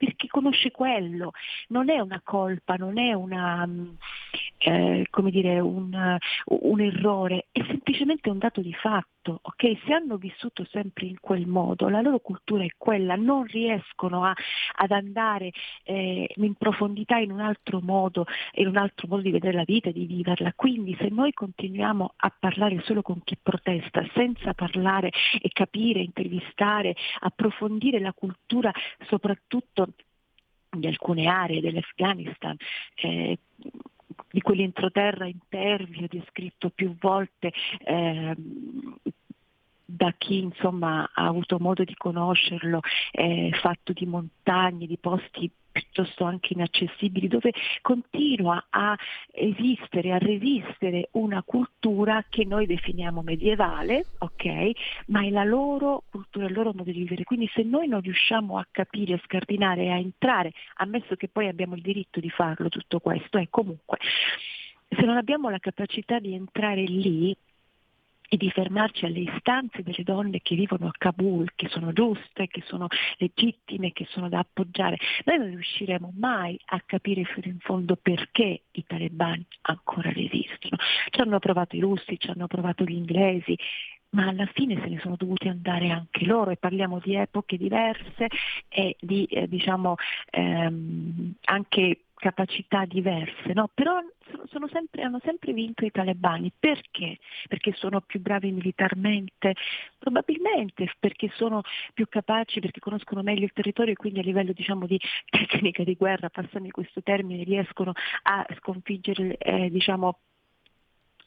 perché conosce quello, non è una colpa, non è una, mm, eh, dire, un, un, errore, è semplicemente un dato di fatto. Okay? Se hanno vissuto sempre in quel modo, la loro cultura è quella, non riescono a, ad andare eh, in profondità in un altro modo, in un altro modo di vedere la vita e di viverla. Quindi se noi continuiamo a parlare solo con chi protesta, senza parlare e capire, intervistare, approfondire la cultura, soprattutto di alcune aree dell'Afghanistan, eh, di quell'entroterra impervio descritto più volte eh, da chi insomma, ha avuto modo di conoscerlo, eh, fatto di montagne, di posti piuttosto anche inaccessibili, dove continua a esistere, a resistere una cultura che noi definiamo medievale, ok? Ma è la loro cultura, il loro modo di vivere. Quindi se noi non riusciamo a capire, a scardinare a entrare, ammesso che poi abbiamo il diritto di farlo tutto questo, e comunque se non abbiamo la capacità di entrare lì, e di fermarci alle istanze delle donne che vivono a Kabul, che sono giuste, che sono legittime, che sono da appoggiare. Noi non riusciremo mai a capire fino in fondo perché i talebani ancora resistono. Ci hanno provato i russi, ci hanno provato gli inglesi, ma alla fine se ne sono dovuti andare anche loro e parliamo di epoche diverse e di eh, diciamo ehm, anche capacità diverse, no? però sono sempre, hanno sempre vinto i talebani. Perché? Perché sono più bravi militarmente? Probabilmente perché sono più capaci, perché conoscono meglio il territorio e quindi a livello diciamo, di tecnica di guerra, passami questo termine, riescono a sconfiggere eh, diciamo,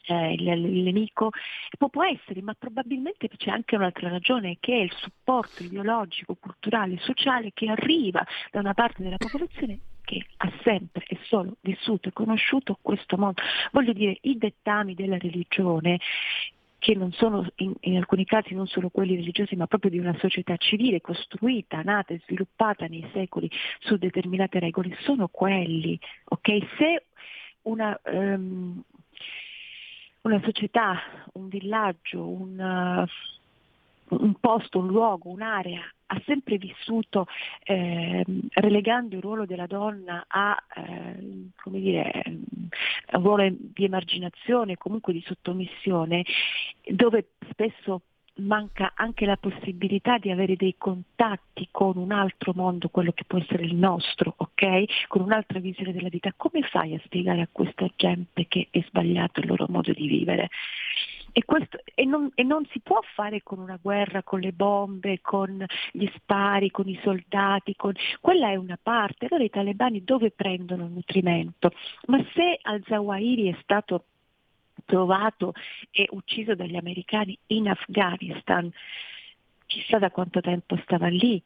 eh, il, il, nemico, può, può, essere, ma probabilmente c'è anche un'altra ragione che è il supporto ideologico, culturale, sociale che arriva da una parte della popolazione che ha sempre e solo vissuto e conosciuto questo mondo. Voglio dire, i dettami della religione che non sono in, in, alcuni casi non solo quelli religiosi, ma proprio di una società civile costruita, nata e sviluppata nei secoli su determinate regole, sono quelli. Okay? Se una, um, una, società, un villaggio, un, un posto, un luogo, un'area ha sempre vissuto eh, relegando il ruolo della donna a eh, come dire, un ruolo di emarginazione, comunque di sottomissione, dove spesso manca anche la possibilità di avere dei contatti con un altro mondo, quello che può essere il nostro, ok? Con un'altra visione della vita. Come fai a spiegare a questa gente che è sbagliato il loro modo di vivere? E, questo, e, non, e, non, si può fare con una guerra, con le bombe, con gli spari, con i soldati, con... quella è una parte. Allora i talebani dove prendono nutrimento? Ma se al-Zawahiri è stato trovato e ucciso dagli americani in Afghanistan, chissà da quanto tempo stava lì,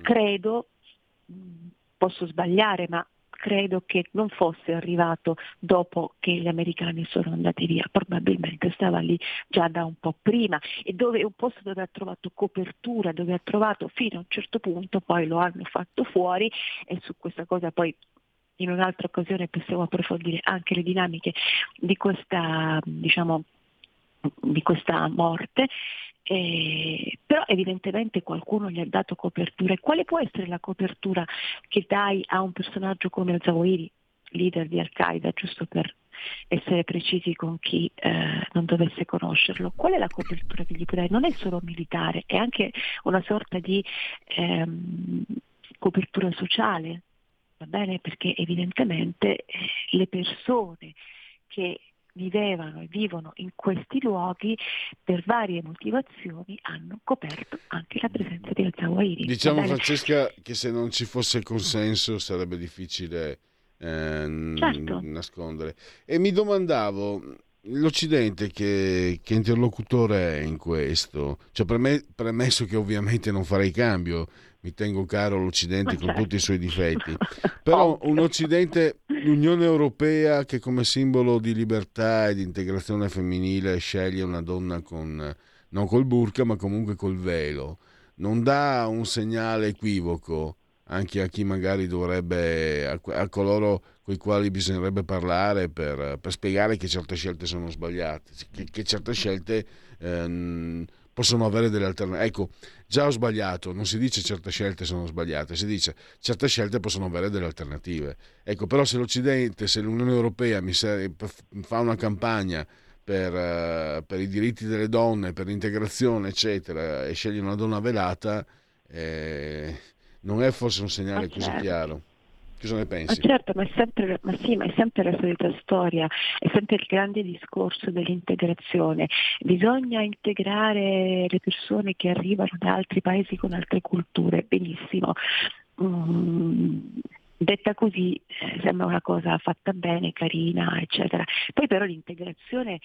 credo, posso sbagliare, ma credo che non fosse arrivato dopo che gli americani sono andati via, probabilmente stava lì già da un po' prima. E dove è un posto dove ha trovato copertura, dove ha trovato fino a un certo punto, poi lo hanno fatto fuori. E su questa cosa poi in un'altra occasione possiamo approfondire anche le dinamiche di questa, diciamo, di questa morte, eh, però evidentemente qualcuno gli ha dato copertura. E quale può essere la copertura che dai a un personaggio come Zawahiri, leader di Al-Qaeda, giusto per essere precisi con chi eh, non dovesse conoscerlo? Qual è la copertura che gli puoi dare? Non è solo militare, è anche una sorta di ehm, copertura sociale, va bene? Perché evidentemente eh, le persone che vivevano e vivono in questi luoghi per varie motivazioni hanno coperto anche la presenza di Al-Zawahiri. Diciamo Francesca che se non ci fosse consenso sarebbe difficile eh, certo. nascondere. E mi domandavo, l'Occidente che, che, interlocutore è in questo? Cioè, premesso che ovviamente non farei cambio, mi tengo caro l'Occidente con tutti i suoi difetti, però un Occidente, l'Unione Europea che come simbolo di libertà e di integrazione femminile sceglie una donna con, non col burka ma comunque col velo, non dà un segnale equivoco anche a chi magari dovrebbe, a, a coloro con i quali bisognerebbe parlare per, per, spiegare che certe scelte sono sbagliate, che, che certe scelte... Ehm, possono avere delle alternative. Ecco, già ho sbagliato, non si dice certe scelte sono sbagliate, si dice certe scelte possono avere delle alternative. Ecco, però se l'Occidente, se l'Unione Europea mi fa una campagna per, uh, per, i diritti delle donne, per l'integrazione, eccetera, e sceglie una donna velata, eh, non è forse un segnale così certo. chiaro. Cosa ne pensi? Ma certo, ma è, sempre, ma sì, ma è sempre la solita storia, è sempre il grande discorso dell'integrazione. Bisogna integrare le persone che arrivano da altri paesi con altre culture, benissimo. Mm, detta così eh, sembra una cosa fatta bene, carina, eccetera. Poi però l'integrazione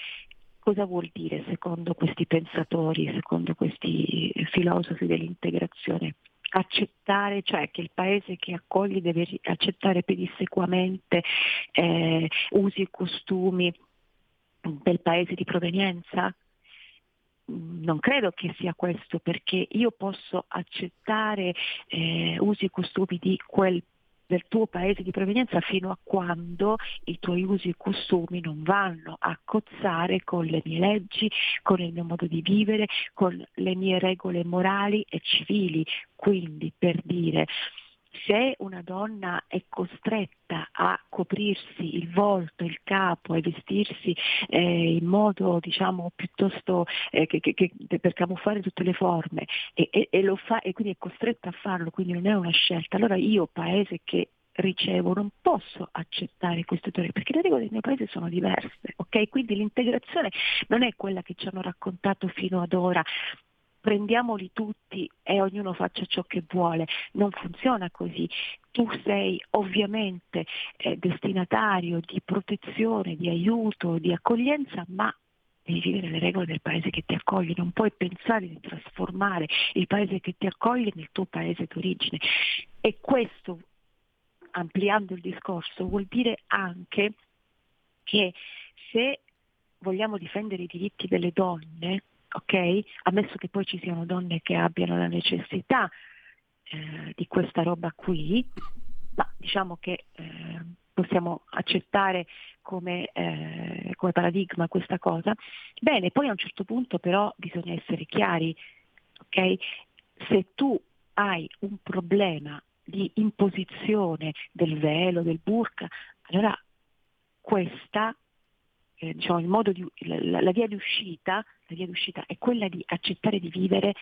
cosa vuol dire secondo questi pensatori, secondo questi filosofi dell'integrazione? Accettare, cioè che il paese che accoglie deve accettare pedissequamente eh, usi e costumi del paese di provenienza? Mm, non credo che sia questo perché io posso accettare eh, usi e costumi di quel del tuo paese di provenienza fino a quando i tuoi usi e costumi non vanno a cozzare con le mie leggi, con il mio modo di vivere, con le mie regole morali e civili. Quindi per dire se una donna è costretta a coprirsi il volto, il capo e vestirsi eh, in modo diciamo piuttosto eh, che, che, che, per camuffare tutte le forme e, e, e, fa e quindi è costretta a farlo, quindi non è una scelta, allora io paese che ricevo non posso accettare queste teorie perché le regole del mio paese sono diverse, ok? Quindi l'integrazione non è quella che ci hanno raccontato fino ad ora prendiamoli tutti e ognuno faccia ciò che vuole. Non funziona così. Tu sei ovviamente eh, destinatario di protezione, di aiuto, di accoglienza, ma devi vivere le regole del paese che ti accoglie, non puoi pensare di trasformare il paese che ti accoglie nel tuo paese d'origine. E questo, ampliando il discorso, vuol dire anche che se vogliamo difendere i diritti delle donne, ok? Ammesso che poi ci siano donne che abbiano la necessità eh, di questa roba qui, ma diciamo che eh, possiamo accettare come, eh, come, paradigma questa cosa. Bene, poi a un certo punto però bisogna essere chiari, ok? Se tu hai un problema di imposizione del velo, del burka, allora questa eh, diciamo, di, la, la, via la via d'uscita è quella di accettare di vivere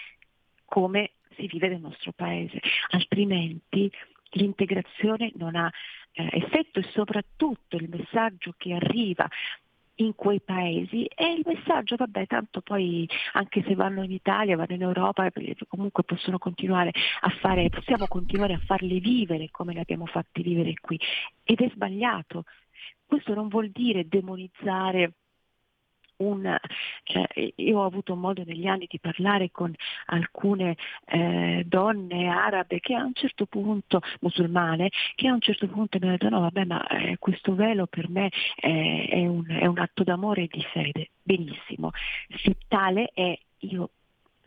come si vive nel nostro paese, altrimenti l'integrazione non ha eh, effetto e soprattutto il messaggio che arriva in quei paesi e il messaggio, vabbè, tanto poi anche se vanno in Italia, vanno in Europa, comunque possono continuare a fare, possiamo continuare a farle vivere come le abbiamo fatte vivere qui. Ed è sbagliato, questo non vuol dire demonizzare un, eh, io ho avuto modo negli anni di parlare con alcune eh, donne arabe che a un certo punto, musulmane, che a un certo punto mi hanno detto no vabbè ma eh, questo velo per me è un, è, un, atto d'amore e di fede. Benissimo, se tale è io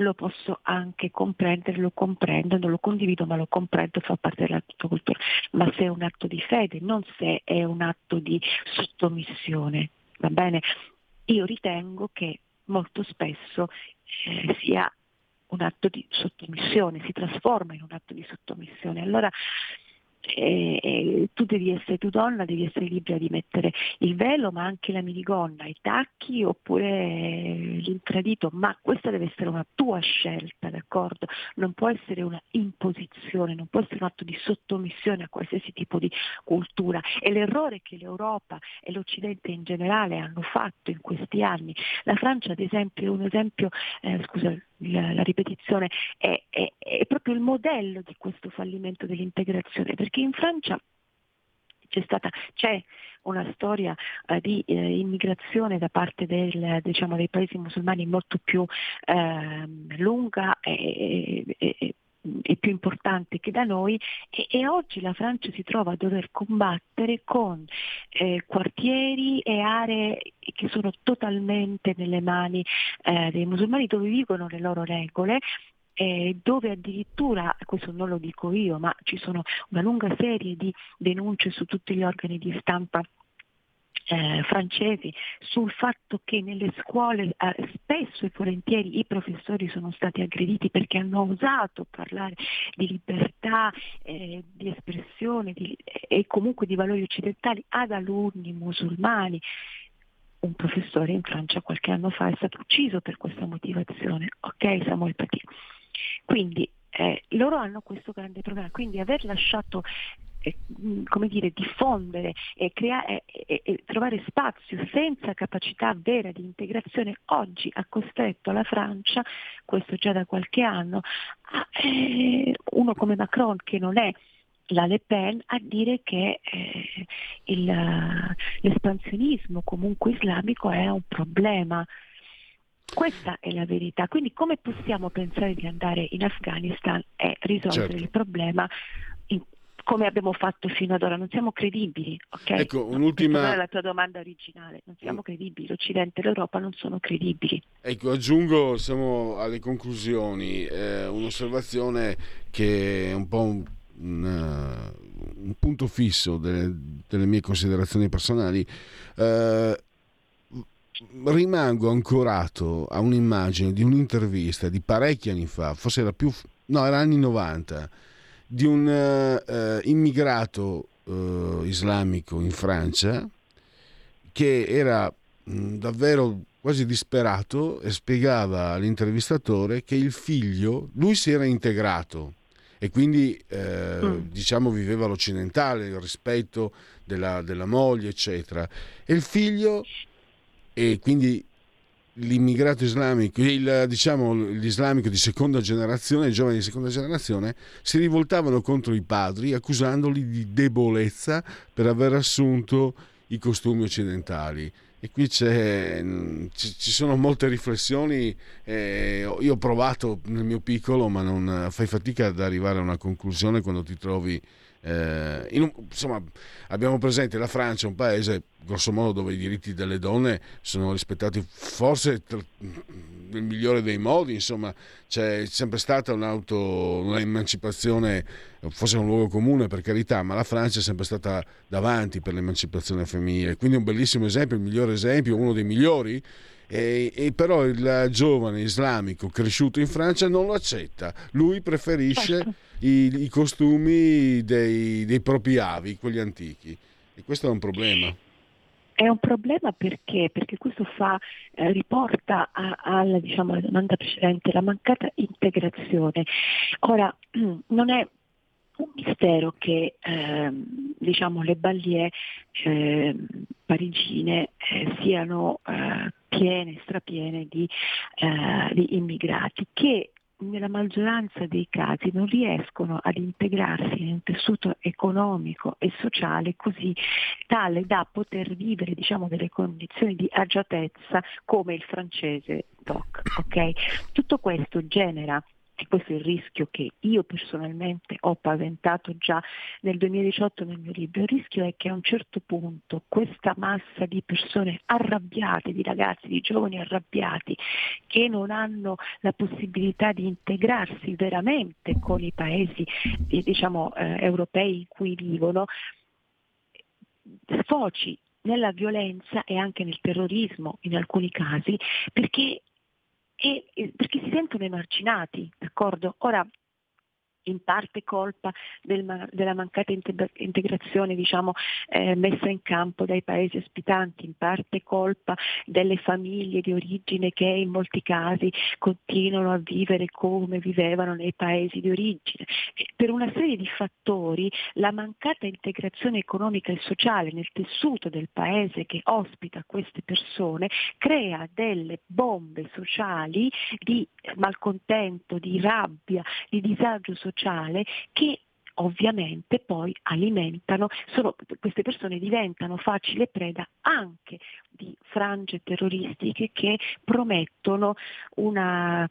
lo posso anche comprendere, lo comprendo, non lo condivido ma lo comprendo, fa parte della cultura, ma se è un atto di fede, non se è un atto di sottomissione, va bene? io ritengo che molto spesso eh, sia un atto di sottomissione, si trasforma in un atto di sottomissione. Allora e, e tu devi essere tu donna, devi essere libera di mettere il velo, ma anche la minigonna, i tacchi oppure l'intradito, ma questa deve essere una tua scelta, d'accordo? Non può essere una imposizione, non può essere un atto di sottomissione a qualsiasi tipo di cultura. E l'errore che l'Europa e l'Occidente in generale hanno fatto in questi anni, la Francia ad esempio è un esempio, eh, scusa, la, la ripetizione è, è, è, proprio il modello di questo fallimento dell'integrazione, perché in Francia c'è, stata, c'è una storia eh, di eh, immigrazione da parte del, diciamo, dei paesi musulmani molto più eh, lunga e, e, e e più importante che da noi e, e, oggi la Francia si trova a dover combattere con eh, quartieri e aree che sono totalmente nelle mani eh, dei musulmani dove vivono le loro regole eh, dove addirittura, questo non lo dico io, ma ci sono una lunga serie di denunce su tutti gli organi di stampa eh, francesi sul fatto che nelle scuole eh, spesso e volentieri i professori sono stati aggrediti perché hanno osato parlare di libertà, eh, di espressione di, e comunque di valori occidentali ad alunni musulmani. Un professore in Francia qualche anno fa è stato ucciso per questa motivazione, ok Samuel Paty. Quindi eh, loro hanno questo grande problema, quindi aver lasciato eh, come dire, diffondere e, creare, e, e, trovare spazio senza capacità vera di integrazione oggi ha costretto la Francia, questo già da qualche anno, a, eh, uno come Macron che non è la Le Pen a dire che eh, il, l'espansionismo comunque islamico è un problema. Questa è la verità. Quindi come possiamo pensare di andare in Afghanistan e risolvere certo. il problema come abbiamo fatto fino ad ora, non siamo credibili. Okay? Ecco, un'ultima... la tua domanda originale, non siamo credibili, l'Occidente e l'Europa non sono credibili. Ecco, aggiungo, siamo alle conclusioni, eh, un'osservazione che è un po' un, un, uh, un punto fisso delle, delle, mie considerazioni personali. Eh, rimango ancorato a un'immagine di un'intervista di parecchi anni fa, forse era più... no, era anni 90 di un uh, immigrato uh, islamico in Francia che era mh, davvero quasi disperato e spiegava all'intervistatore che il figlio, lui si era integrato e quindi eh, mm. diciamo viveva l'occidentale, il rispetto della, della moglie, eccetera. E il figlio, e quindi l'immigrato islamico, il, diciamo l'islamico di seconda generazione, i giovani di seconda generazione, si rivoltavano contro i padri accusandoli di debolezza per aver assunto i costumi occidentali. E qui c'è, ci sono molte riflessioni, eh, io ho provato nel mio piccolo, ma non fai fatica ad arrivare a una conclusione quando ti trovi eh, un, insomma, abbiamo presente la Francia, un paese grosso modo dove i diritti delle donne sono rispettati forse nel migliore dei modi, insomma c'è sempre stata un'auto, un'emancipazione, forse un luogo comune per carità, ma la Francia è sempre stata davanti per l'emancipazione femminile, quindi un bellissimo esempio, il migliore esempio, uno dei migliori e, e, però il giovane islamico cresciuto in Francia non lo accetta, lui preferisce. i, i, costumi dei, dei propri avi, quelli antichi e questo è un problema. È un problema perché? Perché questo fa, eh, riporta alla diciamo, domanda precedente la mancata integrazione. Ora, non è un mistero che eh, diciamo, le ballie eh, parigine eh, siano eh, piene, strapiene di, eh, di, immigrati che nella maggioranza dei casi non riescono ad integrarsi in un tessuto economico e sociale così tale da poter vivere diciamo, delle condizioni di agiatezza come il francese DOC. Okay? Tutto questo genera e questo è il rischio che io personalmente ho paventato già nel 2018 nel mio libro, il rischio è che a un certo punto questa massa di persone arrabbiate, di ragazzi, di giovani arrabbiati, che non hanno la possibilità di integrarsi veramente con i paesi eh, diciamo, eh, europei in cui vivono, sfoci nella violenza e anche nel terrorismo in alcuni casi, perché e, perché si sentono emarginati, d'accordo? Ora, in parte colpa del, della mancata integrazione diciamo, eh, messa in campo dai paesi ospitanti, in parte colpa delle famiglie di origine che in molti casi continuano a vivere come vivevano nei paesi di origine. Per una serie di fattori la mancata integrazione economica e sociale nel tessuto del paese che ospita queste persone crea delle bombe sociali di malcontento, di rabbia, di disagio sociale sociale che ovviamente poi alimentano, sono, queste persone diventano facile preda anche di frange terroristiche che promettono una,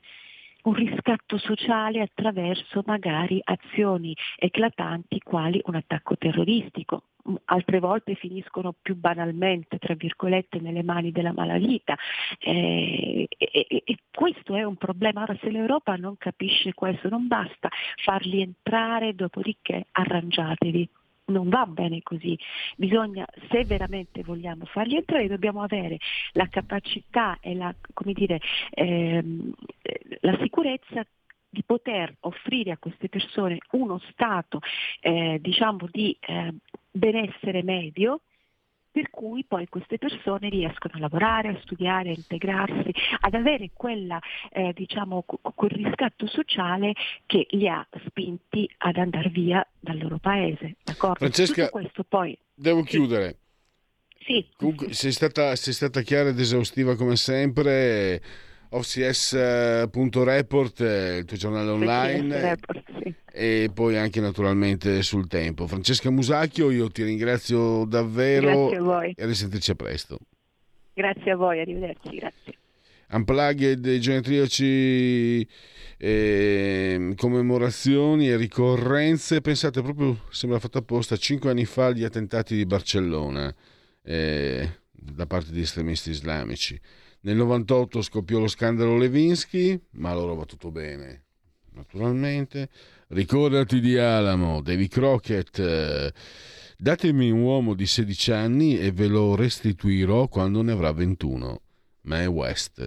un riscatto sociale attraverso magari azioni eclatanti quali un attacco terroristico altre volte finiscono più banalmente, tra virgolette, nelle mani della malavita. Eh, e, e, e, questo è un problema. Ora, se l'Europa non capisce questo, non basta farli entrare, dopodiché arrangiatevi. Non va bene così, bisogna, se veramente vogliamo farli entrare, dobbiamo avere la capacità e la, dire, ehm, la sicurezza di poter offrire a queste persone uno stato eh, diciamo di eh, benessere medio per cui poi queste persone riescono a lavorare, a studiare, a integrarsi, ad avere quella, eh, diciamo, quel riscatto sociale che li ha spinti ad andare via dal loro paese. D'accordo? Francesca, poi... devo chiudere. Sì. Comunque, sei stata, sei stata chiara ed esaustiva come sempre. OCS.report, il tuo giornale online. Report, sì e poi anche naturalmente sul tempo. Francesca Musacchio, io ti ringrazio davvero grazie a voi. e a risentirci a presto. Grazie a voi, arrivederci, grazie. Unplugged, genetriaci, eh, commemorazioni e ricorrenze, pensate proprio, sembra fatto apposta, cinque anni fa gli attentati di Barcellona eh, da parte di estremisti islamici. Nel 98 scoppiò lo scandalo Levinsky, ma allora va tutto bene, naturalmente. Ricordati di Alamo, Davy Crockett. Datemi un uomo di 16 anni e ve lo restituirò quando ne avrà 21. Mae West.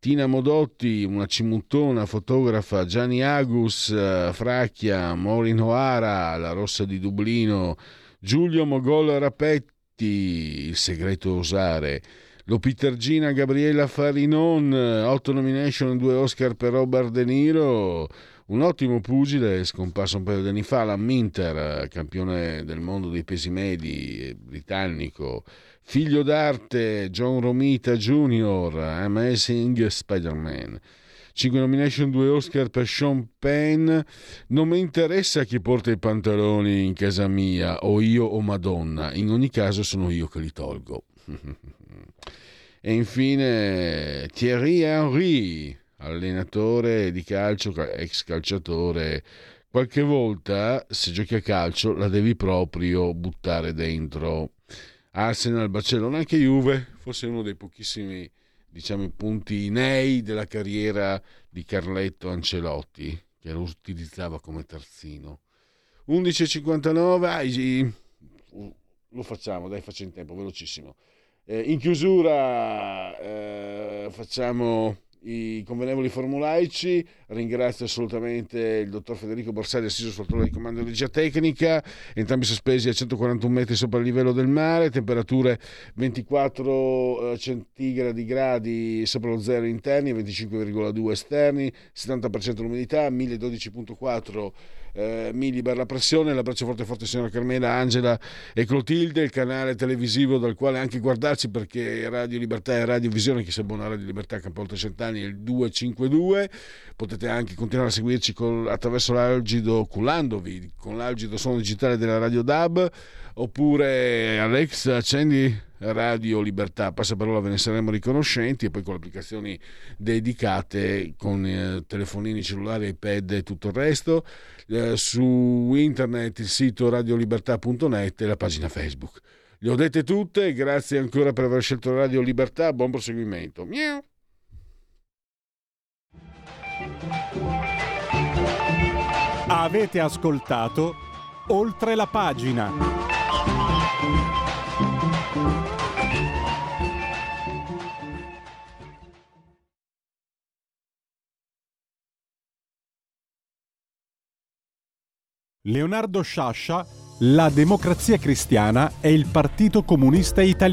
Tina Modotti, una cimuttona fotografa, Gianni Agus, Fracchia, Maureen O'Hara, La Rossa di Dublino, Giulio Mogol Rapetti, Il segreto osare, Lopitergina Gabriella Farinon, 8 nomination e 2 Oscar per Robert De Niro, un ottimo pugile scomparso un paio di anni fa, Alan Minter, campione del mondo dei pesi medi, britannico, figlio d'arte John Romita Jr., Amazing Spider-Man. 5 nomination, 2 Oscar per Sean Penn. Non mi interessa chi porta i pantaloni in casa mia, o io o Madonna. In ogni caso sono io che li tolgo. e infine Thierry Henry, allenatore di calcio, ex calciatore. Qualche volta, se giochi a calcio, la devi proprio buttare dentro. Arsenal, Barcellona, anche Juve, forse uno dei pochissimi diciamo, punti nei della carriera di Carletto Ancelotti, che lo utilizzava come terzino. 11.59, lo facciamo, dai, faccio in tempo, velocissimo. Eh, in chiusura eh, facciamo i convenevoli formulaici. Ringrazio assolutamente il dottor Federico Borsari, assiso sul trono di comando di regia tecnica, entrambi sospesi a 141 metri sopra il livello del mare, temperature 24 eh, centigradi gradi sopra lo zero interni, 25,2 esterni, 70% l'umidità, 1012,4 eh, millibar la pressione. L'abbraccio forte forte signora Carmela, Angela e Clotilde, il canale televisivo dal quale anche guardarci perché Radio Libertà e Radio Visione, chi sa buona Radio Libertà ha oltre cent'anni, è il 252. Potete potete anche continuare a seguirci con, attraverso l'algido culandovi con l'algido suono digitale della Radio DAB oppure Alex accendi Radio Libertà, passa parola ve ne saremo riconoscenti e poi con le applicazioni dedicate con eh, telefonini cellulari, iPad e tutto il resto, eh, su internet il sito radiolibertà.net e la pagina Facebook. Le ho dette tutte, grazie ancora per aver scelto Radio Libertà, buon proseguimento. Miau. Avete ascoltato oltre la pagina. Leonardo Sciascia, La democrazia cristiana è il Partito Comunista Italiano.